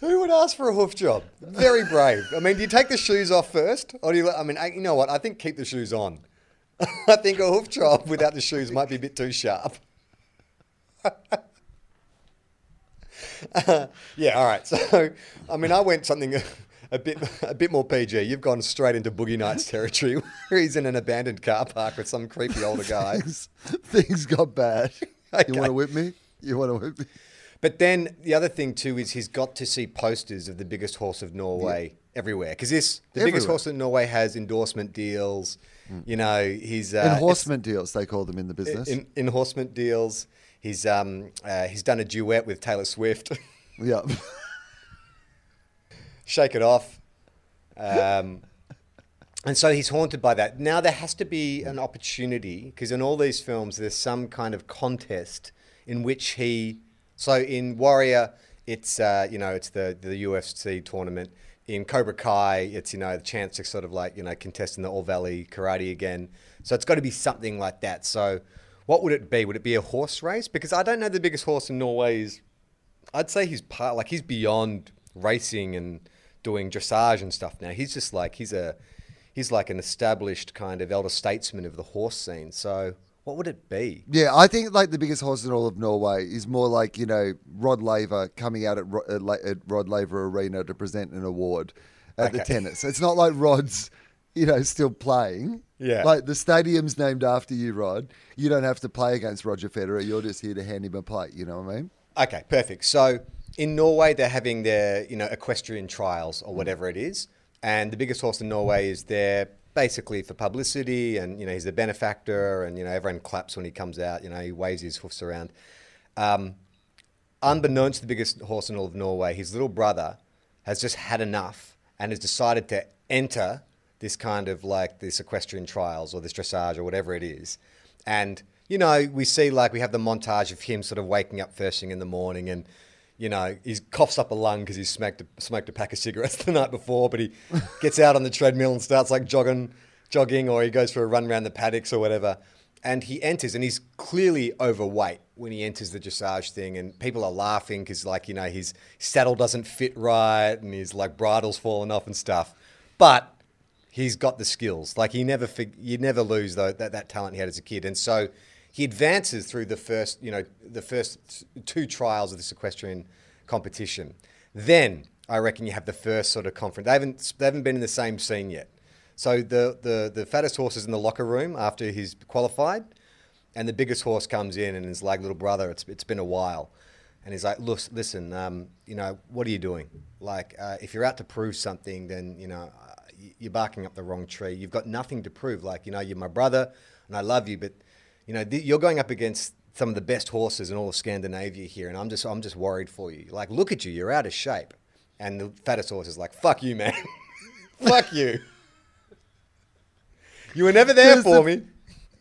Who would ask for a hoof job? Very brave. I mean, do you take the shoes off first, or do you? I mean, you know what? I think keep the shoes on. [laughs] I think a hoof job without the shoes might be a bit too sharp. [laughs] yeah, all right. So, I mean, I went something [laughs] a bit a bit more PG. You've gone straight into Boogie Nights territory, where [laughs] he's in an abandoned car park with some creepy older guy. things, things got bad. Okay. You want to whip me? You want to whip me? But then the other thing too is he's got to see posters of the biggest horse of Norway everywhere because this the biggest horse in Norway has endorsement deals. You know, he's uh, Enhorsement deals, they call them in the business. in, endorsement deals. He's um uh, he's done a duet with Taylor Swift. [laughs] yeah. Shake it off. Um, and so he's haunted by that. Now there has to be an opportunity because in all these films there's some kind of contest in which he. So in Warrior, it's uh, you know it's the the UFC tournament. In Cobra Kai, it's you know the chance to sort of like you know contest in the All Valley Karate again. So it's got to be something like that. So what would it be? Would it be a horse race? Because I don't know the biggest horse in Norway is I'd say he's part like he's beyond racing and doing dressage and stuff now. He's just like he's a he's like an established kind of elder statesman of the horse scene. So what would it be? Yeah, I think like the biggest horse in all of Norway is more like you know Rod Laver coming out at, Ro- at, at Rod Laver Arena to present an award at the tennis. It's not like Rod's, you know, still playing. Yeah. like the stadium's named after you, Rod. You don't have to play against Roger Federer. You're just here to hand him a plate. You know what I mean? Okay, perfect. So in Norway, they're having their you know equestrian trials or whatever it is, and the biggest horse in Norway is there basically for publicity, and you know he's the benefactor, and you know everyone claps when he comes out. You know he waves his hoofs around. Um, unbeknownst to the biggest horse in all of Norway, his little brother has just had enough and has decided to enter this kind of like this equestrian trials or this dressage or whatever it is. And, you know, we see like we have the montage of him sort of waking up first thing in the morning and, you know, he coughs up a lung because he's smoked a, smoked a pack of cigarettes [laughs] the night before, but he [laughs] gets out on the treadmill and starts like jogging, jogging, or he goes for a run around the paddocks or whatever. And he enters, and he's clearly overweight when he enters the dressage thing, and people are laughing because, like, you know, his saddle doesn't fit right, and his like bridle's fallen off and stuff. But he's got the skills. Like he never, you never lose though that, that talent he had as a kid, and so he advances through the first, you know, the first two trials of this equestrian competition. Then I reckon you have the first sort of conference. They haven't, they haven't been in the same scene yet. So the, the, the fattest horse is in the locker room after he's qualified, and the biggest horse comes in and is like, little brother, it's, it's been a while. And he's like, look, listen, um, you know, what are you doing? Like, uh, if you're out to prove something, then, you know, you're barking up the wrong tree. You've got nothing to prove. Like, you know, you're my brother and I love you, but, you know, th- you're going up against some of the best horses in all of Scandinavia here. And I'm just, I'm just worried for you. Like, look at you, you're out of shape. And the fattest horse is like, fuck you, man. [laughs] fuck you. You were never there for the- me.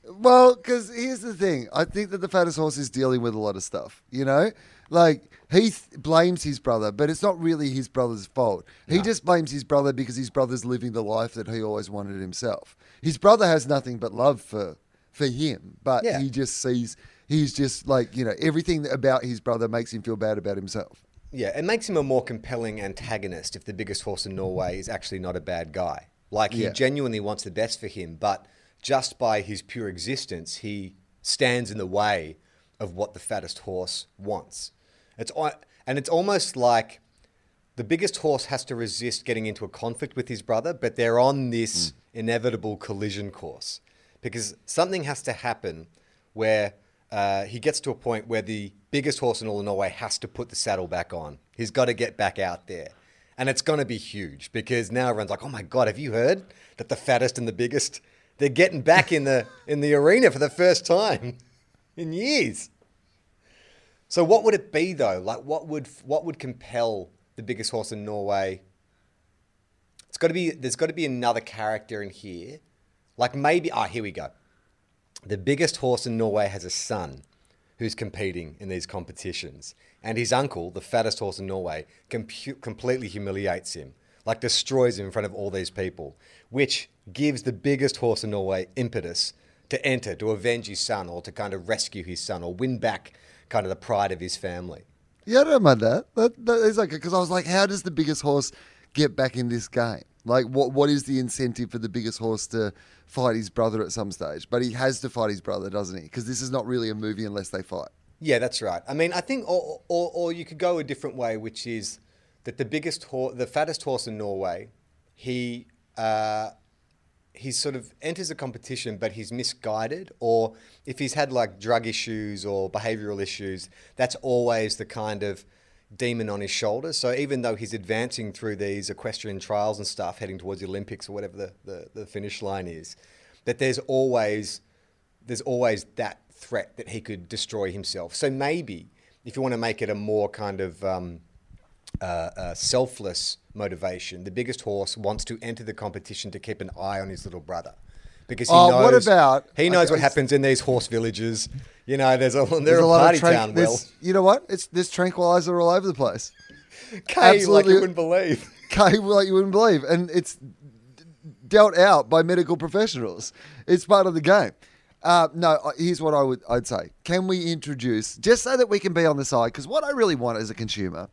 Well, because here's the thing. I think that the fattest horse is dealing with a lot of stuff, you know? Like, he th- blames his brother, but it's not really his brother's fault. He just blames his brother because his brother's living the life that he always wanted himself. His brother has nothing but love for, for him, but Yeah. he just sees, he's just like, you know, everything about his brother makes him feel bad about himself. Yeah, it makes him a more compelling antagonist if the biggest horse in Norway is actually not a bad guy. Like he Yeah. genuinely wants the best for him, but just by his pure existence, he stands in the way of what the fattest horse wants. It's and it's almost like the biggest horse has to resist getting into a conflict with his brother, but they're on this inevitable collision course because something has to happen where uh, he gets to a point where the biggest horse in all of Norway has to put the saddle back on. He's got to get back out there. And it's going to be huge because now everyone's like, oh my God, have you heard that the fattest and the biggest, they're getting back in the, in the arena for the first time in years. So what would it be though? Like what would what would compel the biggest horse in Norway? It's got to be there's got to be another character in here. Like maybe ah here we go. The biggest horse in Norway has a son who's competing in these competitions and his uncle, the fattest horse in Norway, completely humiliates him. Like destroys him in front of all these people, which gives the biggest horse in Norway impetus to enter to avenge his son or to kind of rescue his son or win back kind of the pride of his family. Yeah, I don't mind that. That, that is okay because I was like, how does the biggest horse get back in this game? Like, what what is the incentive for the biggest horse to fight his brother at some stage? But he has to fight his brother, doesn't he? Because this is not really a movie unless they fight. Yeah, that's right. I mean, I think, or, or, or you could go a different way, which is that the biggest horse, the fattest horse in Norway, he uh, he sort of enters a competition, but he's misguided, or if he's had like drug issues or behavioral issues, that's always the kind of demon on his shoulder. So even though he's advancing through these equestrian trials and stuff, heading towards the Olympics or whatever the, the, the finish line is, that there's always there's always that threat that he could destroy himself. So maybe if you want to make it a more kind of um, uh, uh, selfless motivation, the biggest horse wants to enter the competition to keep an eye on his little brother. Because he Oh, knows, what about- he knows okay, what happens in these horse villages. You know, there's a they're There's a, lot party tran- town. Will You know what? It's there's tranquilizer all over the place. [laughs] Kay, like absolutely- you wouldn't believe. [laughs] Okay, like you wouldn't believe, and it's dealt out by medical professionals. It's part of the game. Uh, no, uh, here's what I would I'd say: Can we introduce just so that we can be on the side? Because what I really want as a consumer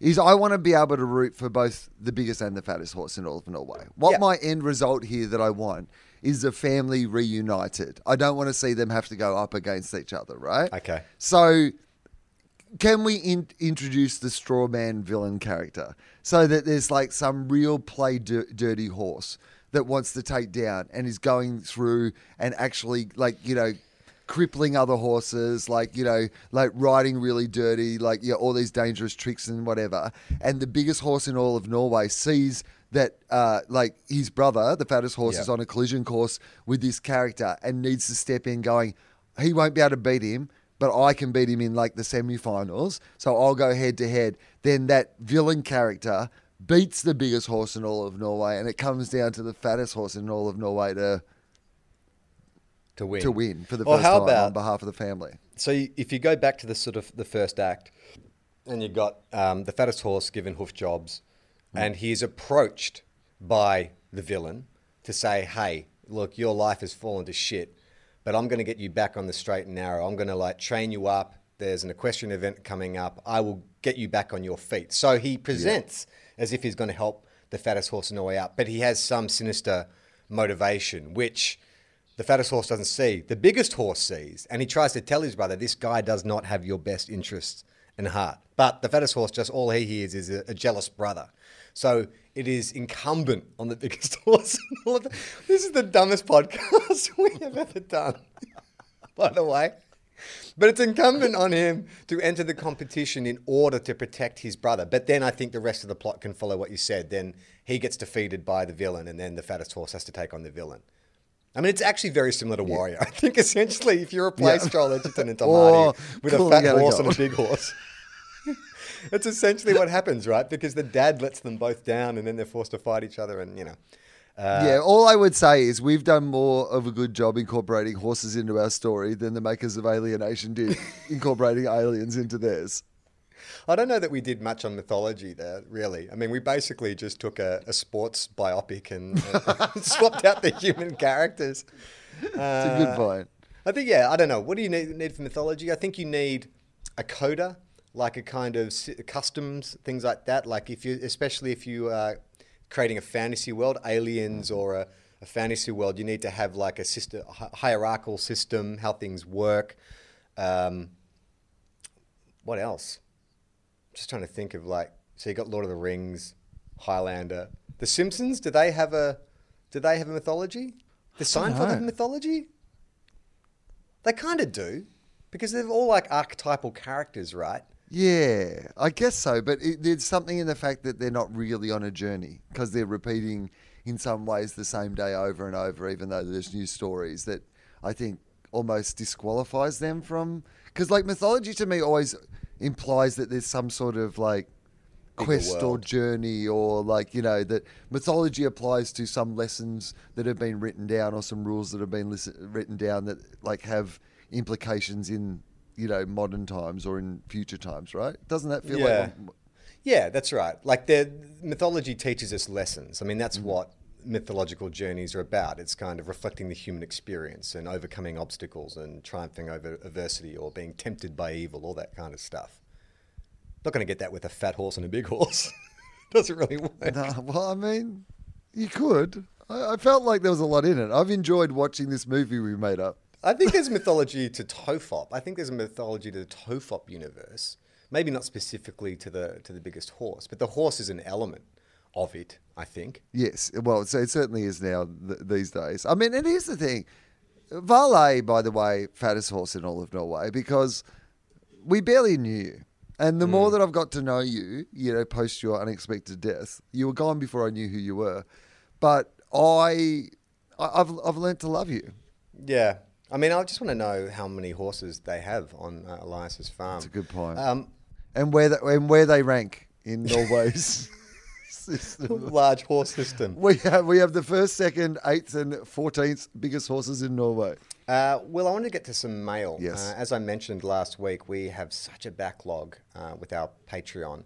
is I want to be able to root for both the biggest and the fattest horse in all of Norway. What Yeah. my end result here that I want is the family reunited. I don't want to see them have to go up against each other, right? Okay. So can we in- introduce the straw man villain character so that there's like some real play dir- dirty horse that wants to take down and is going through and actually like you know crippling other horses like you know like riding really dirty like yeah all these dangerous tricks and whatever and the biggest horse in all of norway sees that uh, like his brother the fattest horse Yeah. is on a collision course with this character and needs to step in going he won't be able to beat him but I can beat him in like the semi-finals, so I'll go head to head. Then that villain character beats the biggest horse in all of Norway, and it comes down to the fattest horse in all of Norway to To win. to win for the Well, first time about- on behalf of the family. So you, if you go back to the sort of the first act, and you got um, the fattest horse given hoof jobs, and he's approached by the villain to say, "Hey, look, your life has fallen to shit, but I'm going to get you back on the straight and narrow. I'm going to like train you up. There's an equestrian event coming up. I will get you back on your feet." So he presents as if he's going to help the fattest horse on the way up, but he has some sinister motivation, which the fattest horse doesn't see. The biggest horse sees, and he tries to tell his brother, "This guy does not have your best interests in heart." But the fattest horse, just all he hears is a, a jealous brother. So it is incumbent on the biggest [laughs] horse. this is the dumbest podcast [laughs] we have ever done, [laughs] by the way. But it's incumbent on him to enter the competition in order to protect his brother. But then I think the rest of the plot can follow what you said. Then he gets defeated by the villain, and then the fattest horse has to take on the villain. I mean, it's actually very similar to Warrior. [laughs] I think essentially, if you replace Joel Edgerton and Hardy with a fat horse and a big horse, [laughs] that's essentially what happens, right? Because the dad lets them both down, and then they're forced to fight each other, and you know. Uh, yeah, all I would say is we've done more of a good job incorporating horses into our story than the makers of Alien Nation did [laughs] incorporating aliens into theirs. I don't know that we did much on mythology there, really. I mean, we basically just took a, a sports biopic and [laughs] uh, swapped out the human characters. It's a good point. I think, yeah, I don't know. What do you need, need for mythology? I think you need a coda, like a kind of customs, things like that. Like if you, especially if you are creating a fantasy world, aliens or a, a fantasy world, you need to have like a system, hi- hierarchical system, how things work. Um, what else? Just trying to think of like, so you got Lord of the Rings, Highlander, The Simpsons. Do they have a, do they have a mythology? The Seinfeld have know. mythology? They kind of do, because they're all like archetypal characters, right? Yeah, I guess so. But it, there's something in the fact that they're not really on a journey because they're repeating in some ways the same day over and over, even though there's new stories that I think almost disqualifies them from. Because like mythology to me always implies that there's some sort of like quest or journey or like you know that mythology applies to some lessons that have been written down or some rules that have been listen, written down that like have implications in you know modern times or in future times right doesn't that feel Yeah. like Yeah, that's right. Like the mythology teaches us lessons. I mean, that's Mm-hmm. what mythological journeys are about. It's kind of reflecting the human experience and overcoming obstacles and triumphing over adversity or being tempted by evil, all that kind of stuff. Not going to get that with a fat horse and a big [laughs] horse. Doesn't really work. No, well, I mean, you could. I, I felt like there was a lot in it. I've enjoyed watching this movie we made up. I think there's mythology to Tofop. I think there's a mythology to the Tofop universe. Maybe not specifically to the to the biggest horse, but the horse is an element of it. I think. Yes, well, so it certainly is now th- these days. I mean, and here's the thing: Valet, by the way, fattest horse in all of Norway because we barely knew you. And the more that I've got to know you, you know, post your unexpected death, you were gone before I knew who you were. But I, I- I've I've learnt to love you. Yeah. I mean, I just want to know how many horses they have on uh, Elias's farm. That's a good point. Um, And where and where they rank in Norway's [laughs] system. [laughs] large horse system. We have we have the first, second, eighth, and fourteenth biggest horses in Norway. Uh, well, I want to get to some mail. Yes. Uh, as I mentioned last week, we have such a backlog uh, with our Patreon.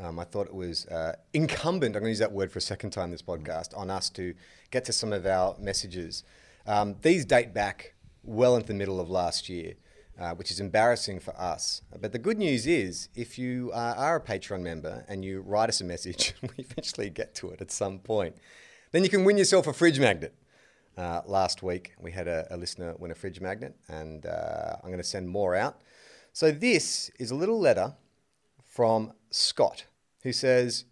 Um, I thought it was uh, incumbent, I'm going to use that word for a second time this podcast, on us to get to some of our messages. Um, these date back well into the middle of last year, uh, which is embarrassing for us. But the good news is, if you uh, are a Patreon member and you write us a message, [laughs] we eventually get to it at some point, then you can win yourself a fridge magnet. Uh, last week, we had a, a listener win a fridge magnet, and uh, I'm going to send more out. So, this is a little letter from Scott who says,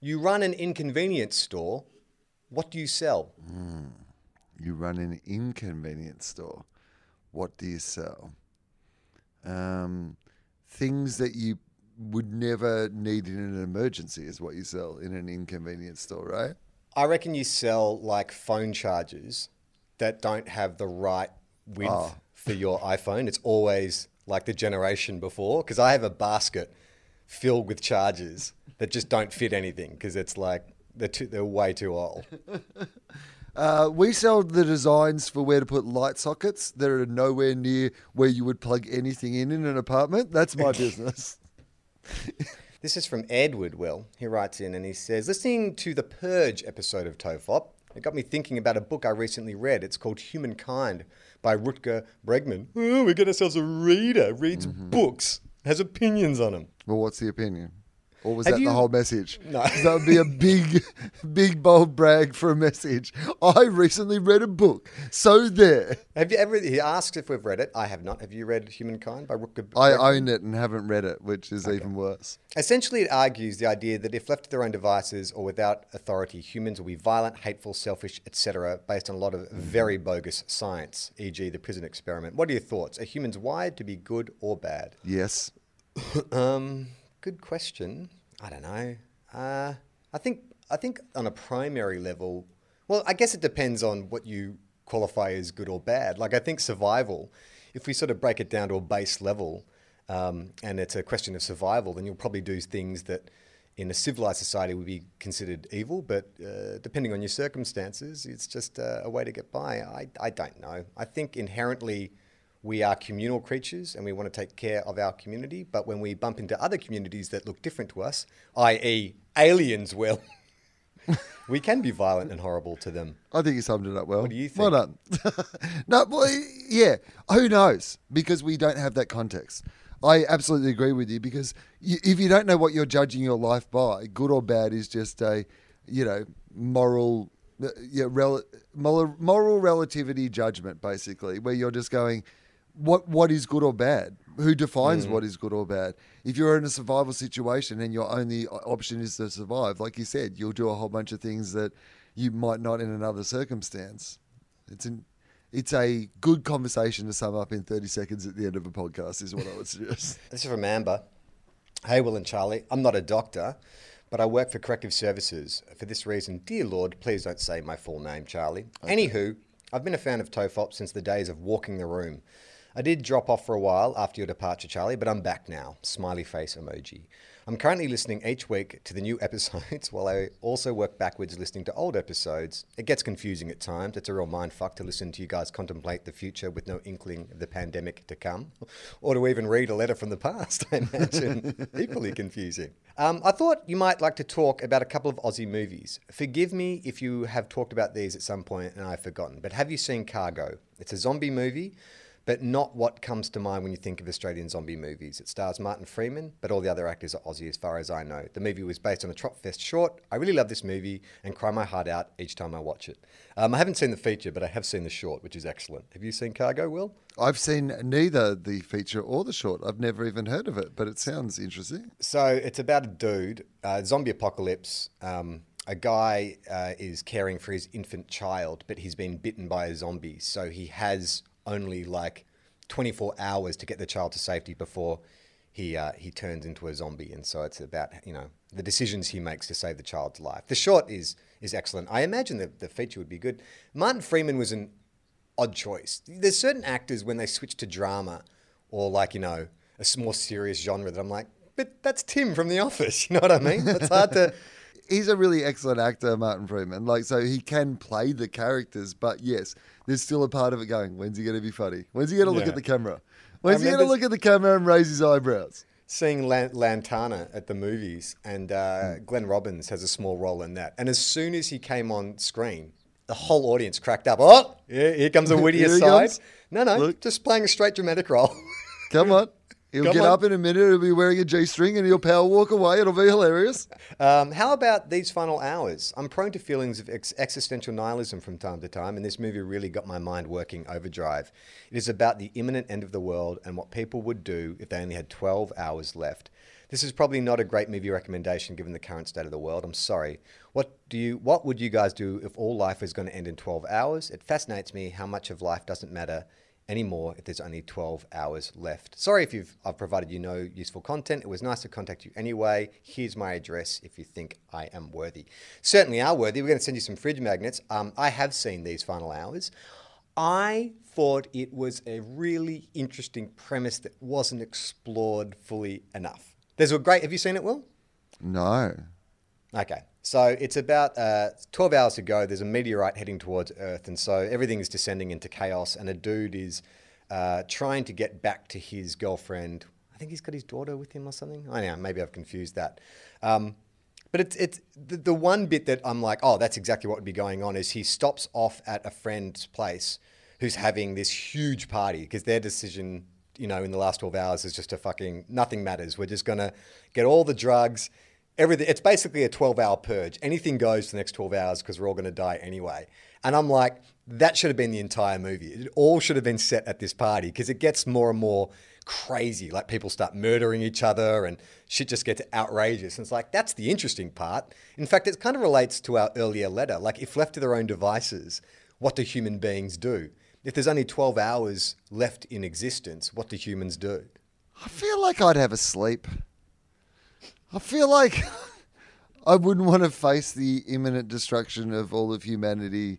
You run an inconvenience store. What do you sell? You run an inconvenience store. What do you sell? Um, things that you would never need in an emergency is what you sell in an inconvenience store, right? I reckon you sell like phone chargers that don't have the right width for your iPhone. It's always like the generation before because I have a basket filled with chargers that just don't fit anything because it's like they're, too, they're way too old. [laughs] Uh, we sell the designs for where to put light sockets that are nowhere near where you would plug anything in in an apartment. That's my [laughs] business. This is from Edward Will. He writes in and he says, listening to the Purge episode of Tofop, it got me thinking about a book I recently read. It's called Humankind by Rutger Bregman. Oh, we get ourselves a reader, reads books, has opinions on them. Well, what's the opinion? Or was Have that you- the whole message? [laughs] No. That would be a big, big, bold brag for a message. I recently read a book. So there. Have you ever, he asks if we've read it. I have not. Have you read Humankind by Rutger I own it and haven't read it, which is even worse. Essentially, it argues the idea that if left to their own devices or without authority, humans will be violent, hateful, selfish, etc., based on a lot of very bogus science, e.g., the prison experiment. What are your thoughts? Are humans wired to be good or bad? Yes. [coughs] Um, good question. I don't know. Uh, I think I think on a primary level, well, I guess it depends on what you qualify as good or bad. Like I think survival, if we sort of break it down to a base level, um, and it's a question of survival, then you'll probably do things that in a civilized society would be considered evil, but uh, depending on your circumstances, it's just uh, a way to get by. I, I don't know. I think inherently we are communal creatures and we want to take care of our community. But when we bump into other communities that look different to us, i.e., aliens, will, [laughs] we can be violent and horrible to them. I think you summed it up well. What do you think? Well [laughs] done. no, well, yeah. Who knows? Because we don't have that context. I absolutely agree with you because you, if you don't know what you're judging your life by, good or bad is just a, you know, moral, uh, yeah, rel- moral, moral relativity judgment, basically, where you're just going, what what is good or bad? Who defines mm. what is good or bad? If you're in a survival situation and your only option is to survive, like you said, you'll do a whole bunch of things that you might not in another circumstance. It's an it's a good conversation to sum up in 30 seconds at the end of a podcast, is what I would suggest. [laughs] This is from Amber. Hey, Will and Charlie. I'm not a doctor, but I work for corrective services. For this reason, dear Lord, please don't say my full name, Charlie. Anywho, I've been a fan of Tofop since the days of walking the room. I did drop off for a while after your departure, Charlie, but I'm back now. Smiley face emoji. I'm currently listening each week to the new [laughs] episodes while I also work backwards listening to old episodes. It gets confusing at times. It's a real mindfuck to listen to you guys contemplate the future with no inkling of the pandemic to come, [laughs] or to even read a letter from the past, [laughs] I imagine. Equally confusing. Um, I thought you might like to talk about a couple of Aussie movies. Forgive me if you have talked about these at some point and I've forgotten, but have you seen Cargo? It's a zombie movie but not what comes to mind when you think of Australian zombie movies. It stars Martin Freeman, but all the other actors are Aussie as far as I know. The movie was based on a Tropfest short. I really love this movie and cry my heart out each time I watch it. Um, I haven't seen the feature, but I have seen the short, which is excellent. Have you seen Cargo, Will? I've seen neither the feature or the short. I've never even heard of it, but it sounds interesting. So it's about a dude, uh, zombie apocalypse. Um, a guy uh, is caring for his infant child, but he's been bitten by a zombie. So he has only like 24 hours to get the child to safety before he uh, he turns into a zombie. And so it's about you know the decisions he makes to save the child's life. The short is is excellent. I imagine the the feature would be good. Martin Freeman was an odd choice. There's certain actors when they switch to drama or like you know a more serious genre that I'm like, but that's Tim from The Office. [laughs] You know what I mean? It's hard to [laughs] he's a really excellent actor, Martin Freeman. Like, so he can play the characters, but yes, there's still a part of it going. When's he going to be funny? When's he going to look Yeah. at the camera? When's I he going to look at the camera and raise his eyebrows? seeing Lan- Lantana at the movies, and uh, Glenn Robbins has a small role in that. And as soon as he came on screen, the whole audience cracked up. Oh, here, here comes a wittier [laughs] Here he aside. comes. No, no, Look. just playing a straight dramatic role. [laughs] Come on. He'll Come get on. up in a minute. He'll be wearing a G string and he'll power walk away. It'll be hilarious. Um, how about these final hours? I'm prone to feelings of ex- existential nihilism from time to time, and this movie really got my mind working overdrive. It is about the imminent end of the world and what people would do if they only had 12 hours left. This is probably not a great movie recommendation given the current state of the world. I'm sorry. What do you? What would you guys do if all life was going to end in 12 hours? It fascinates me how much of life doesn't matter anymore if there's only 12 hours left. Sorry if you've I've provided you no useful content. It was nice to contact you anyway. Here's my address if you think I am worthy. Certainly are worthy. We're going to send you some fridge magnets. Um, I have seen these final hours. I thought it was a really interesting premise that wasn't explored fully enough. There's a great. Have you seen it, Will? No. Okay. So it's about uh, 12 hours to go. There's a meteorite heading towards Earth, and so everything is descending into chaos. And a dude is uh, trying to get back to his girlfriend. I think he's got his daughter with him or something. I know. Maybe I've confused that. Um, but it's it's the, the one bit that I'm like, oh, that's exactly what would be going on. Is he stops off at a friend's place who's having this huge party because their decision, you know, in the last 12 hours is just to fucking nothing matters. We're just gonna get all the drugs, everything. It's basically a 12 hour purge. Anything goes for the next 12 hours because we're all gonna die anyway. And I'm like, that should have been the entire movie. It all should have been set at this party because it gets more and more crazy. Like people start murdering each other and shit just gets outrageous. And it's like, that's the interesting part. In fact, it kind of relates to our earlier letter. Like, if left to their own devices, what do human beings do? If there's only 12 hours left in existence, what do humans do? I feel like I'd have a sleep. I feel like [laughs] I wouldn't want to face the imminent destruction of all of humanity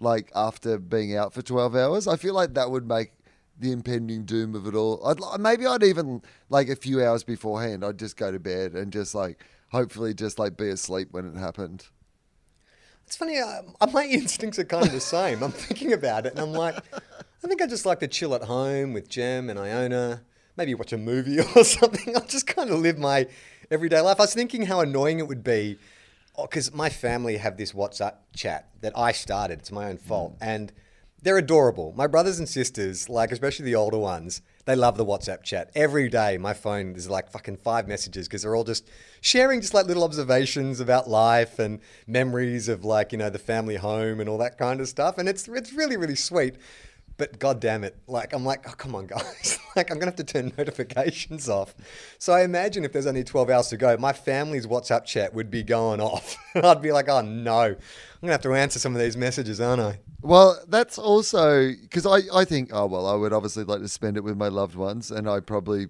like after being out for 12 hours. I feel like that would make the impending doom of it all. I'd maybe I'd even like a few hours beforehand I'd just go to bed and just like hopefully just like be asleep when it happened. It's funny, uh, [laughs] my instincts are kind of the same. I'm thinking about it and I'm like, I think I just like to chill at home with Jem and Iona, maybe watch a movie [laughs] or something. I'll just kind of live my everyday life. I was thinking how annoying it would be oh, because my family have this WhatsApp chat that I started. It's my own fault. Mm. And they're adorable. My brothers and sisters, like especially the older ones, they love the WhatsApp chat. Every day, my phone is like fucking five messages because they're all just sharing just like little observations about life and memories of like you know the family home and all that kind of stuff. And it's it's really really sweet. But god damn it, like I'm like, oh come on guys, [laughs] like I'm gonna have to turn [laughs] notifications off. So I imagine if there's only 12 hours to go, my family's WhatsApp chat would be going [laughs] off. I'd be like, oh no, I'm gonna have to answer some of these messages, aren't I? Well, that's also because I, I think, oh, well, I would obviously like to spend it with my loved ones. And I probably,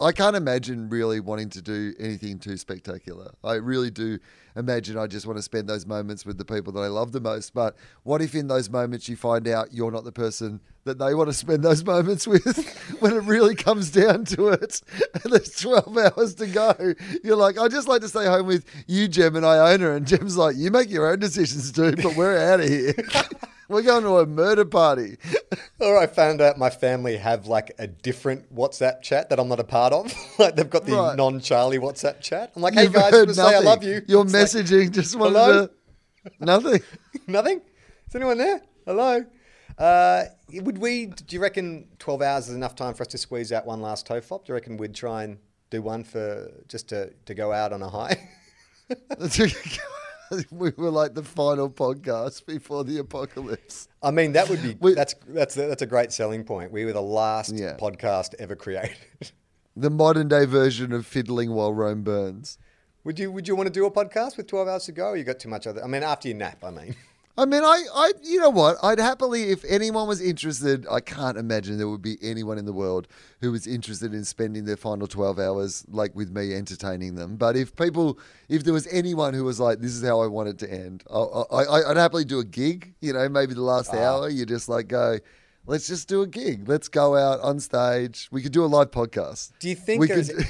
I can't imagine really wanting to do anything too spectacular. I really do imagine I just want to spend those moments with the people that I love the most. But what if in those moments you find out you're not the person that they want to spend those moments with [laughs] when it really comes down to it? [laughs] And there's 12 hours to go. You're like, I just like to stay home with you, Jem, and Iona. And Jem's like, you make your own decisions, dude, but we're out of here. [laughs] We're going to a murder party. [laughs] Or I found out my family have like a different WhatsApp chat that I'm not a part of. [laughs] like they've got the Right. non-Charlie WhatsApp chat. I'm like, hey You've guys, say I love you. You're It's like, messaging, just wanted hello? to. Nothing. [laughs] Nothing? Is anyone there? Hello? Uh, would we? Do you reckon twelve hours is enough time for us to squeeze out one last TOFOP? Do you reckon we'd try and do one for just to to go out on a high? [laughs] we were like the final podcast before the apocalypse. I mean, that would be We- that's that's that's a great selling point. We were the last Yeah. podcast ever created. [laughs] The modern day version of fiddling while Rome burns. would you Would you want to do a podcast with twelve hours to go? Or you got too much other? I mean, after your nap. I mean, I mean, I, I, you know what? I'd happily, if anyone was interested, I can't imagine there would be anyone in the world who was interested in spending their final 12 hours, like with me, entertaining them. But if people, if there was anyone who was like, this is how I want it to end, I, I, I'd happily do a gig, you know, maybe the last ah. hour, you just like go, let's just do a gig. Let's go out on stage. We could do a live podcast. do you think we could, [laughs]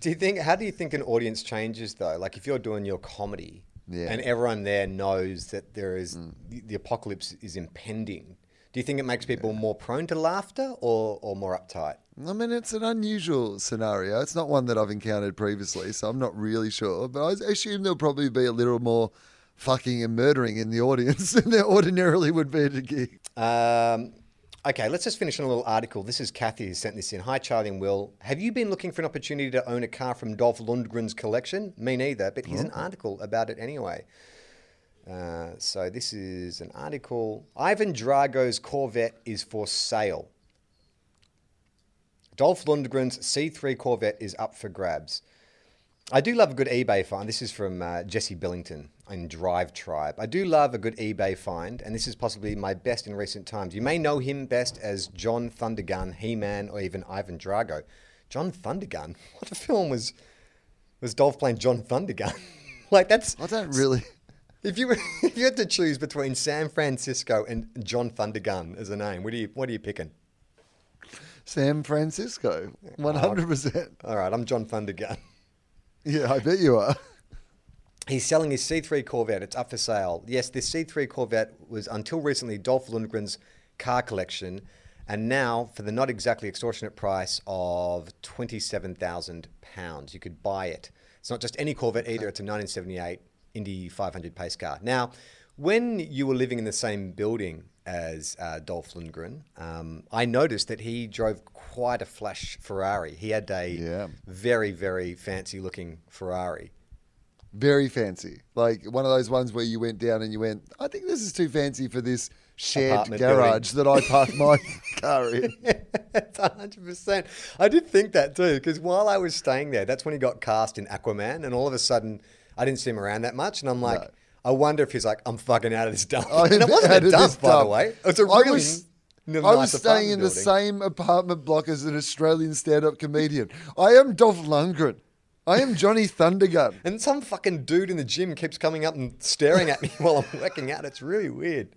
Do you think? How do you think an audience changes though? Like if you're doing your comedy, Yeah. Mm. and everyone there knows that there is the, the apocalypse is impending. Do you think it makes people more prone to laughter or or more uptight? I mean, it's an unusual scenario. It's not one that I've encountered previously, so I'm not really sure. But I assume there'll probably be a little more fucking and murdering in the audience [laughs] than there ordinarily would be at a gig. Um, okay, let's just finish on a little article. This is Kathy who sent this in. Hi, Charlie and Will. Have you been looking for an opportunity to own a car from Dolph Lundgren's collection? Me neither, but here's an article about it anyway. Uh, so this is an article. Ivan Drago's Corvette is for sale. Dolph Lundgren's C3 Corvette is up for grabs. I do love a good eBay find. This is from uh, Jesse Billington in Drive Tribe. I do love a good eBay find, and this is possibly my best in recent times. You may know him best as John Thundergun, He-Man, or even Ivan Drago. John Thundergun? [laughs] What a film was was Dolph playing John Thundergun? [laughs] like that's I don't really. [laughs] if you if you had to choose between San Francisco and John Thundergun as a name, what are you what are you picking? San Francisco, 100%. All right, I'm John Thundergun. [laughs] Yeah, I bet you are. He's selling his C3 Corvette. It's up for sale. Yes, this C3 Corvette was until recently Dolph Lundgren's car collection, and now for the not exactly extortionate price of twenty-seven thousand pounds, you could buy it. It's not just any Corvette either. It's a 1978 Indy 500 pace car. Now, when you were living in the same building as uh, Dolph Lundgren, um, I noticed that he drove quite a flash Ferrari. He had a Yeah. very, very fancy looking Ferrari. Very fancy. Like one of those ones where you went down and you went, I think this is too fancy for this shared Apartment garage that I parked my [laughs] car in. [laughs] It's hundred percent. I did think that too, because while I was staying there, that's when he got cast in Aquaman, and all of a sudden, I didn't see him around that much, and I'm like, No. I wonder if he's like, I'm fucking out of this dump. [laughs] I and it wasn't a dump, by the way. It was a really was- I was staying in apartment the same apartment block as an Australian stand-up comedian. I am Dolph Lundgren. I am Johnny [laughs] Thundergun. And some fucking dude in the gym keeps coming up and staring at me [laughs] while I'm working out. It's really weird.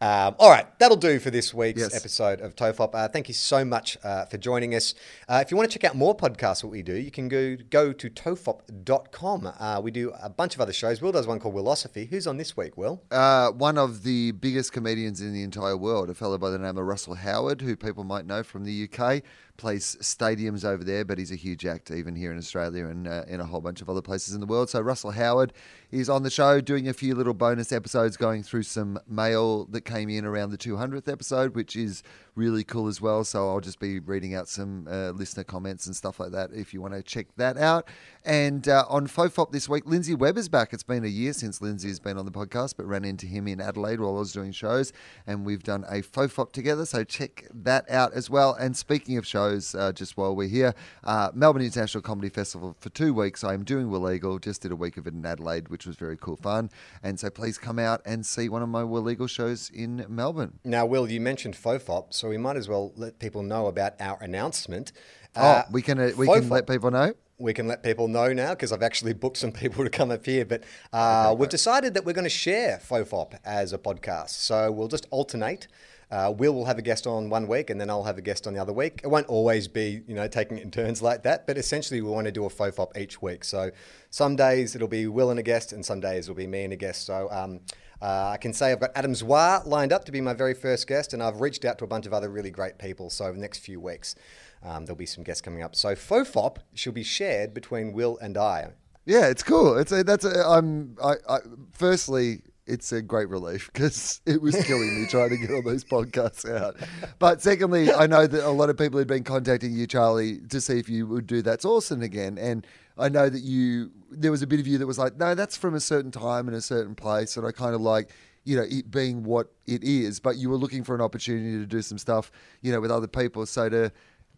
Um, all right, that'll do for this week's Yes. episode of Tofop. Uh, thank you so much uh, for joining us. Uh, if you want to check out more podcasts, what we do, you can go go to tofop.com. Uh, we do a bunch of other shows. Will does one called Wilosophy. Who's on this week, Will? Uh, one of the biggest comedians in the entire world, a fellow by the name of Russell Howard, who people might know from the UK, plays stadiums over there, but he's a huge act even here in Australia and uh, in a whole bunch of other places in the world. So Russell Howard is on the show doing a few little bonus episodes, going through some mail that came in around the 200th episode, which is really cool as well. So I'll just be reading out some uh, listener comments and stuff like that if you want to check that out. And uh, on Fofop this week, Lindsay Webber's back. It's been a year since Lindsay's been on the podcast, but ran into him in Adelaide while I was doing shows, and we've done a Fofop together. So check that out as well. And speaking of shows, uh, just while we're here, uh, Melbourne International Comedy Festival for two weeks. I am doing Will Eagle. Just did a week of it in Adelaide, which was very cool fun. And so please come out and see one of my Will Eagle shows in Melbourne. Now, Will, you mentioned Fofop, so we might as well let people know about our announcement. Oh, Uh, we can uh, we can let people know. we can let people know now because I've actually booked some [laughs] people to come up here. But uh, we've decided that we're going to share Fofop as a podcast. So we'll just alternate. Uh, Will will have a guest on one week, and then I'll have a guest on the other week. It won't always be, you know, taking it in turns like that. But essentially, we want to do a Fofop each week. So some days it'll be Will and a guest, and some days it'll be me and a guest. So um, uh, I can say I've got Adam Zwar lined up to be my very first guest, and I've reached out to a bunch of other really great people. So over the next few weeks, um, there'll be some guests coming up. So Fofop shall be shared between Will and I. Yeah, it's cool. It's a, that's a, I'm I, I firstly it's a great relief because it was killing me trying to get all those podcasts out. But secondly, I know that a lot of people had been contacting you, Charlie, to see if you would do That's Awesome again. And I know that you, there was a bit of you that was like, no, that's from a certain time and a certain place. And I kind of like, you know, it being what it is, but you were looking for an opportunity to do some stuff, you know, with other people. So to,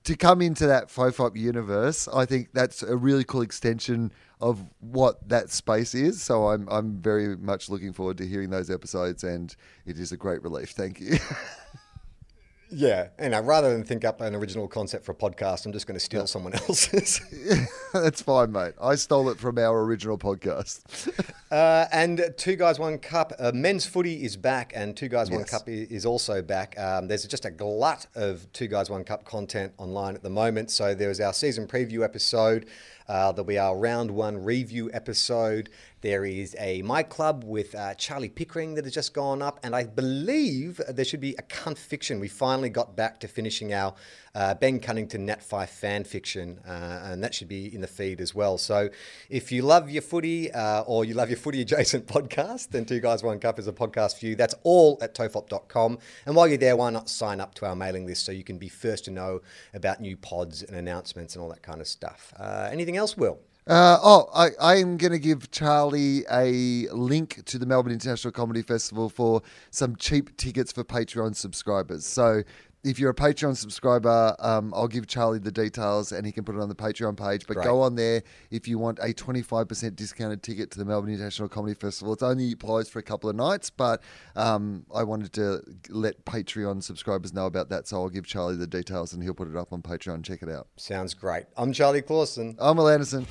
to come into that Fofop universe, I think that's a really cool extension of what that space is. So I'm I'm very much looking forward to hearing those episodes, and it is a great relief. Thank you. [laughs] Yeah, and I, rather than think up an original concept for a podcast, I'm just going to steal someone else's. [laughs] That's fine, mate. I stole it from our original podcast. [laughs] uh, and Two Guys One Cup, uh, men's footy is back, and Two Guys One Yes. Cup is also back. Um, there's just a glut of Two Guys One Cup content online at the moment. So there was our season preview episode. Uh, there'll be our round one review episode. There is a My Club with uh, Charlie Pickering that has just gone up, and I believe there should be a cunt fiction. We finally got back to finishing our uh, Ben Cunnington Nat Five fan fiction, uh, and that should be in the feed as well. So if you love your footy uh, or you love your footy [laughs] adjacent podcast, then Two Guys One Cup is a podcast for you. That's all at tofop.com. And while you're there, why not sign up to our mailing list so you can be first to know about new pods and announcements and all that kind of stuff. Uh, anything else, Wil? Uh, oh, I, I am going to give Charlie a link to the Melbourne International Comedy Festival for some cheap tickets for Patreon subscribers. So if you're a Patreon subscriber, um, I'll give Charlie the details and he can put it on the Patreon page. But Great. go on there if you want a 25% discounted ticket to the Melbourne International Comedy Festival. It's only closed for a couple of nights, but um, I wanted to let Patreon subscribers know about that. So I'll give Charlie the details and he'll put it up on Patreon. Check it out. Sounds great. I'm Charlie Clausen. I'm Wil Anderson.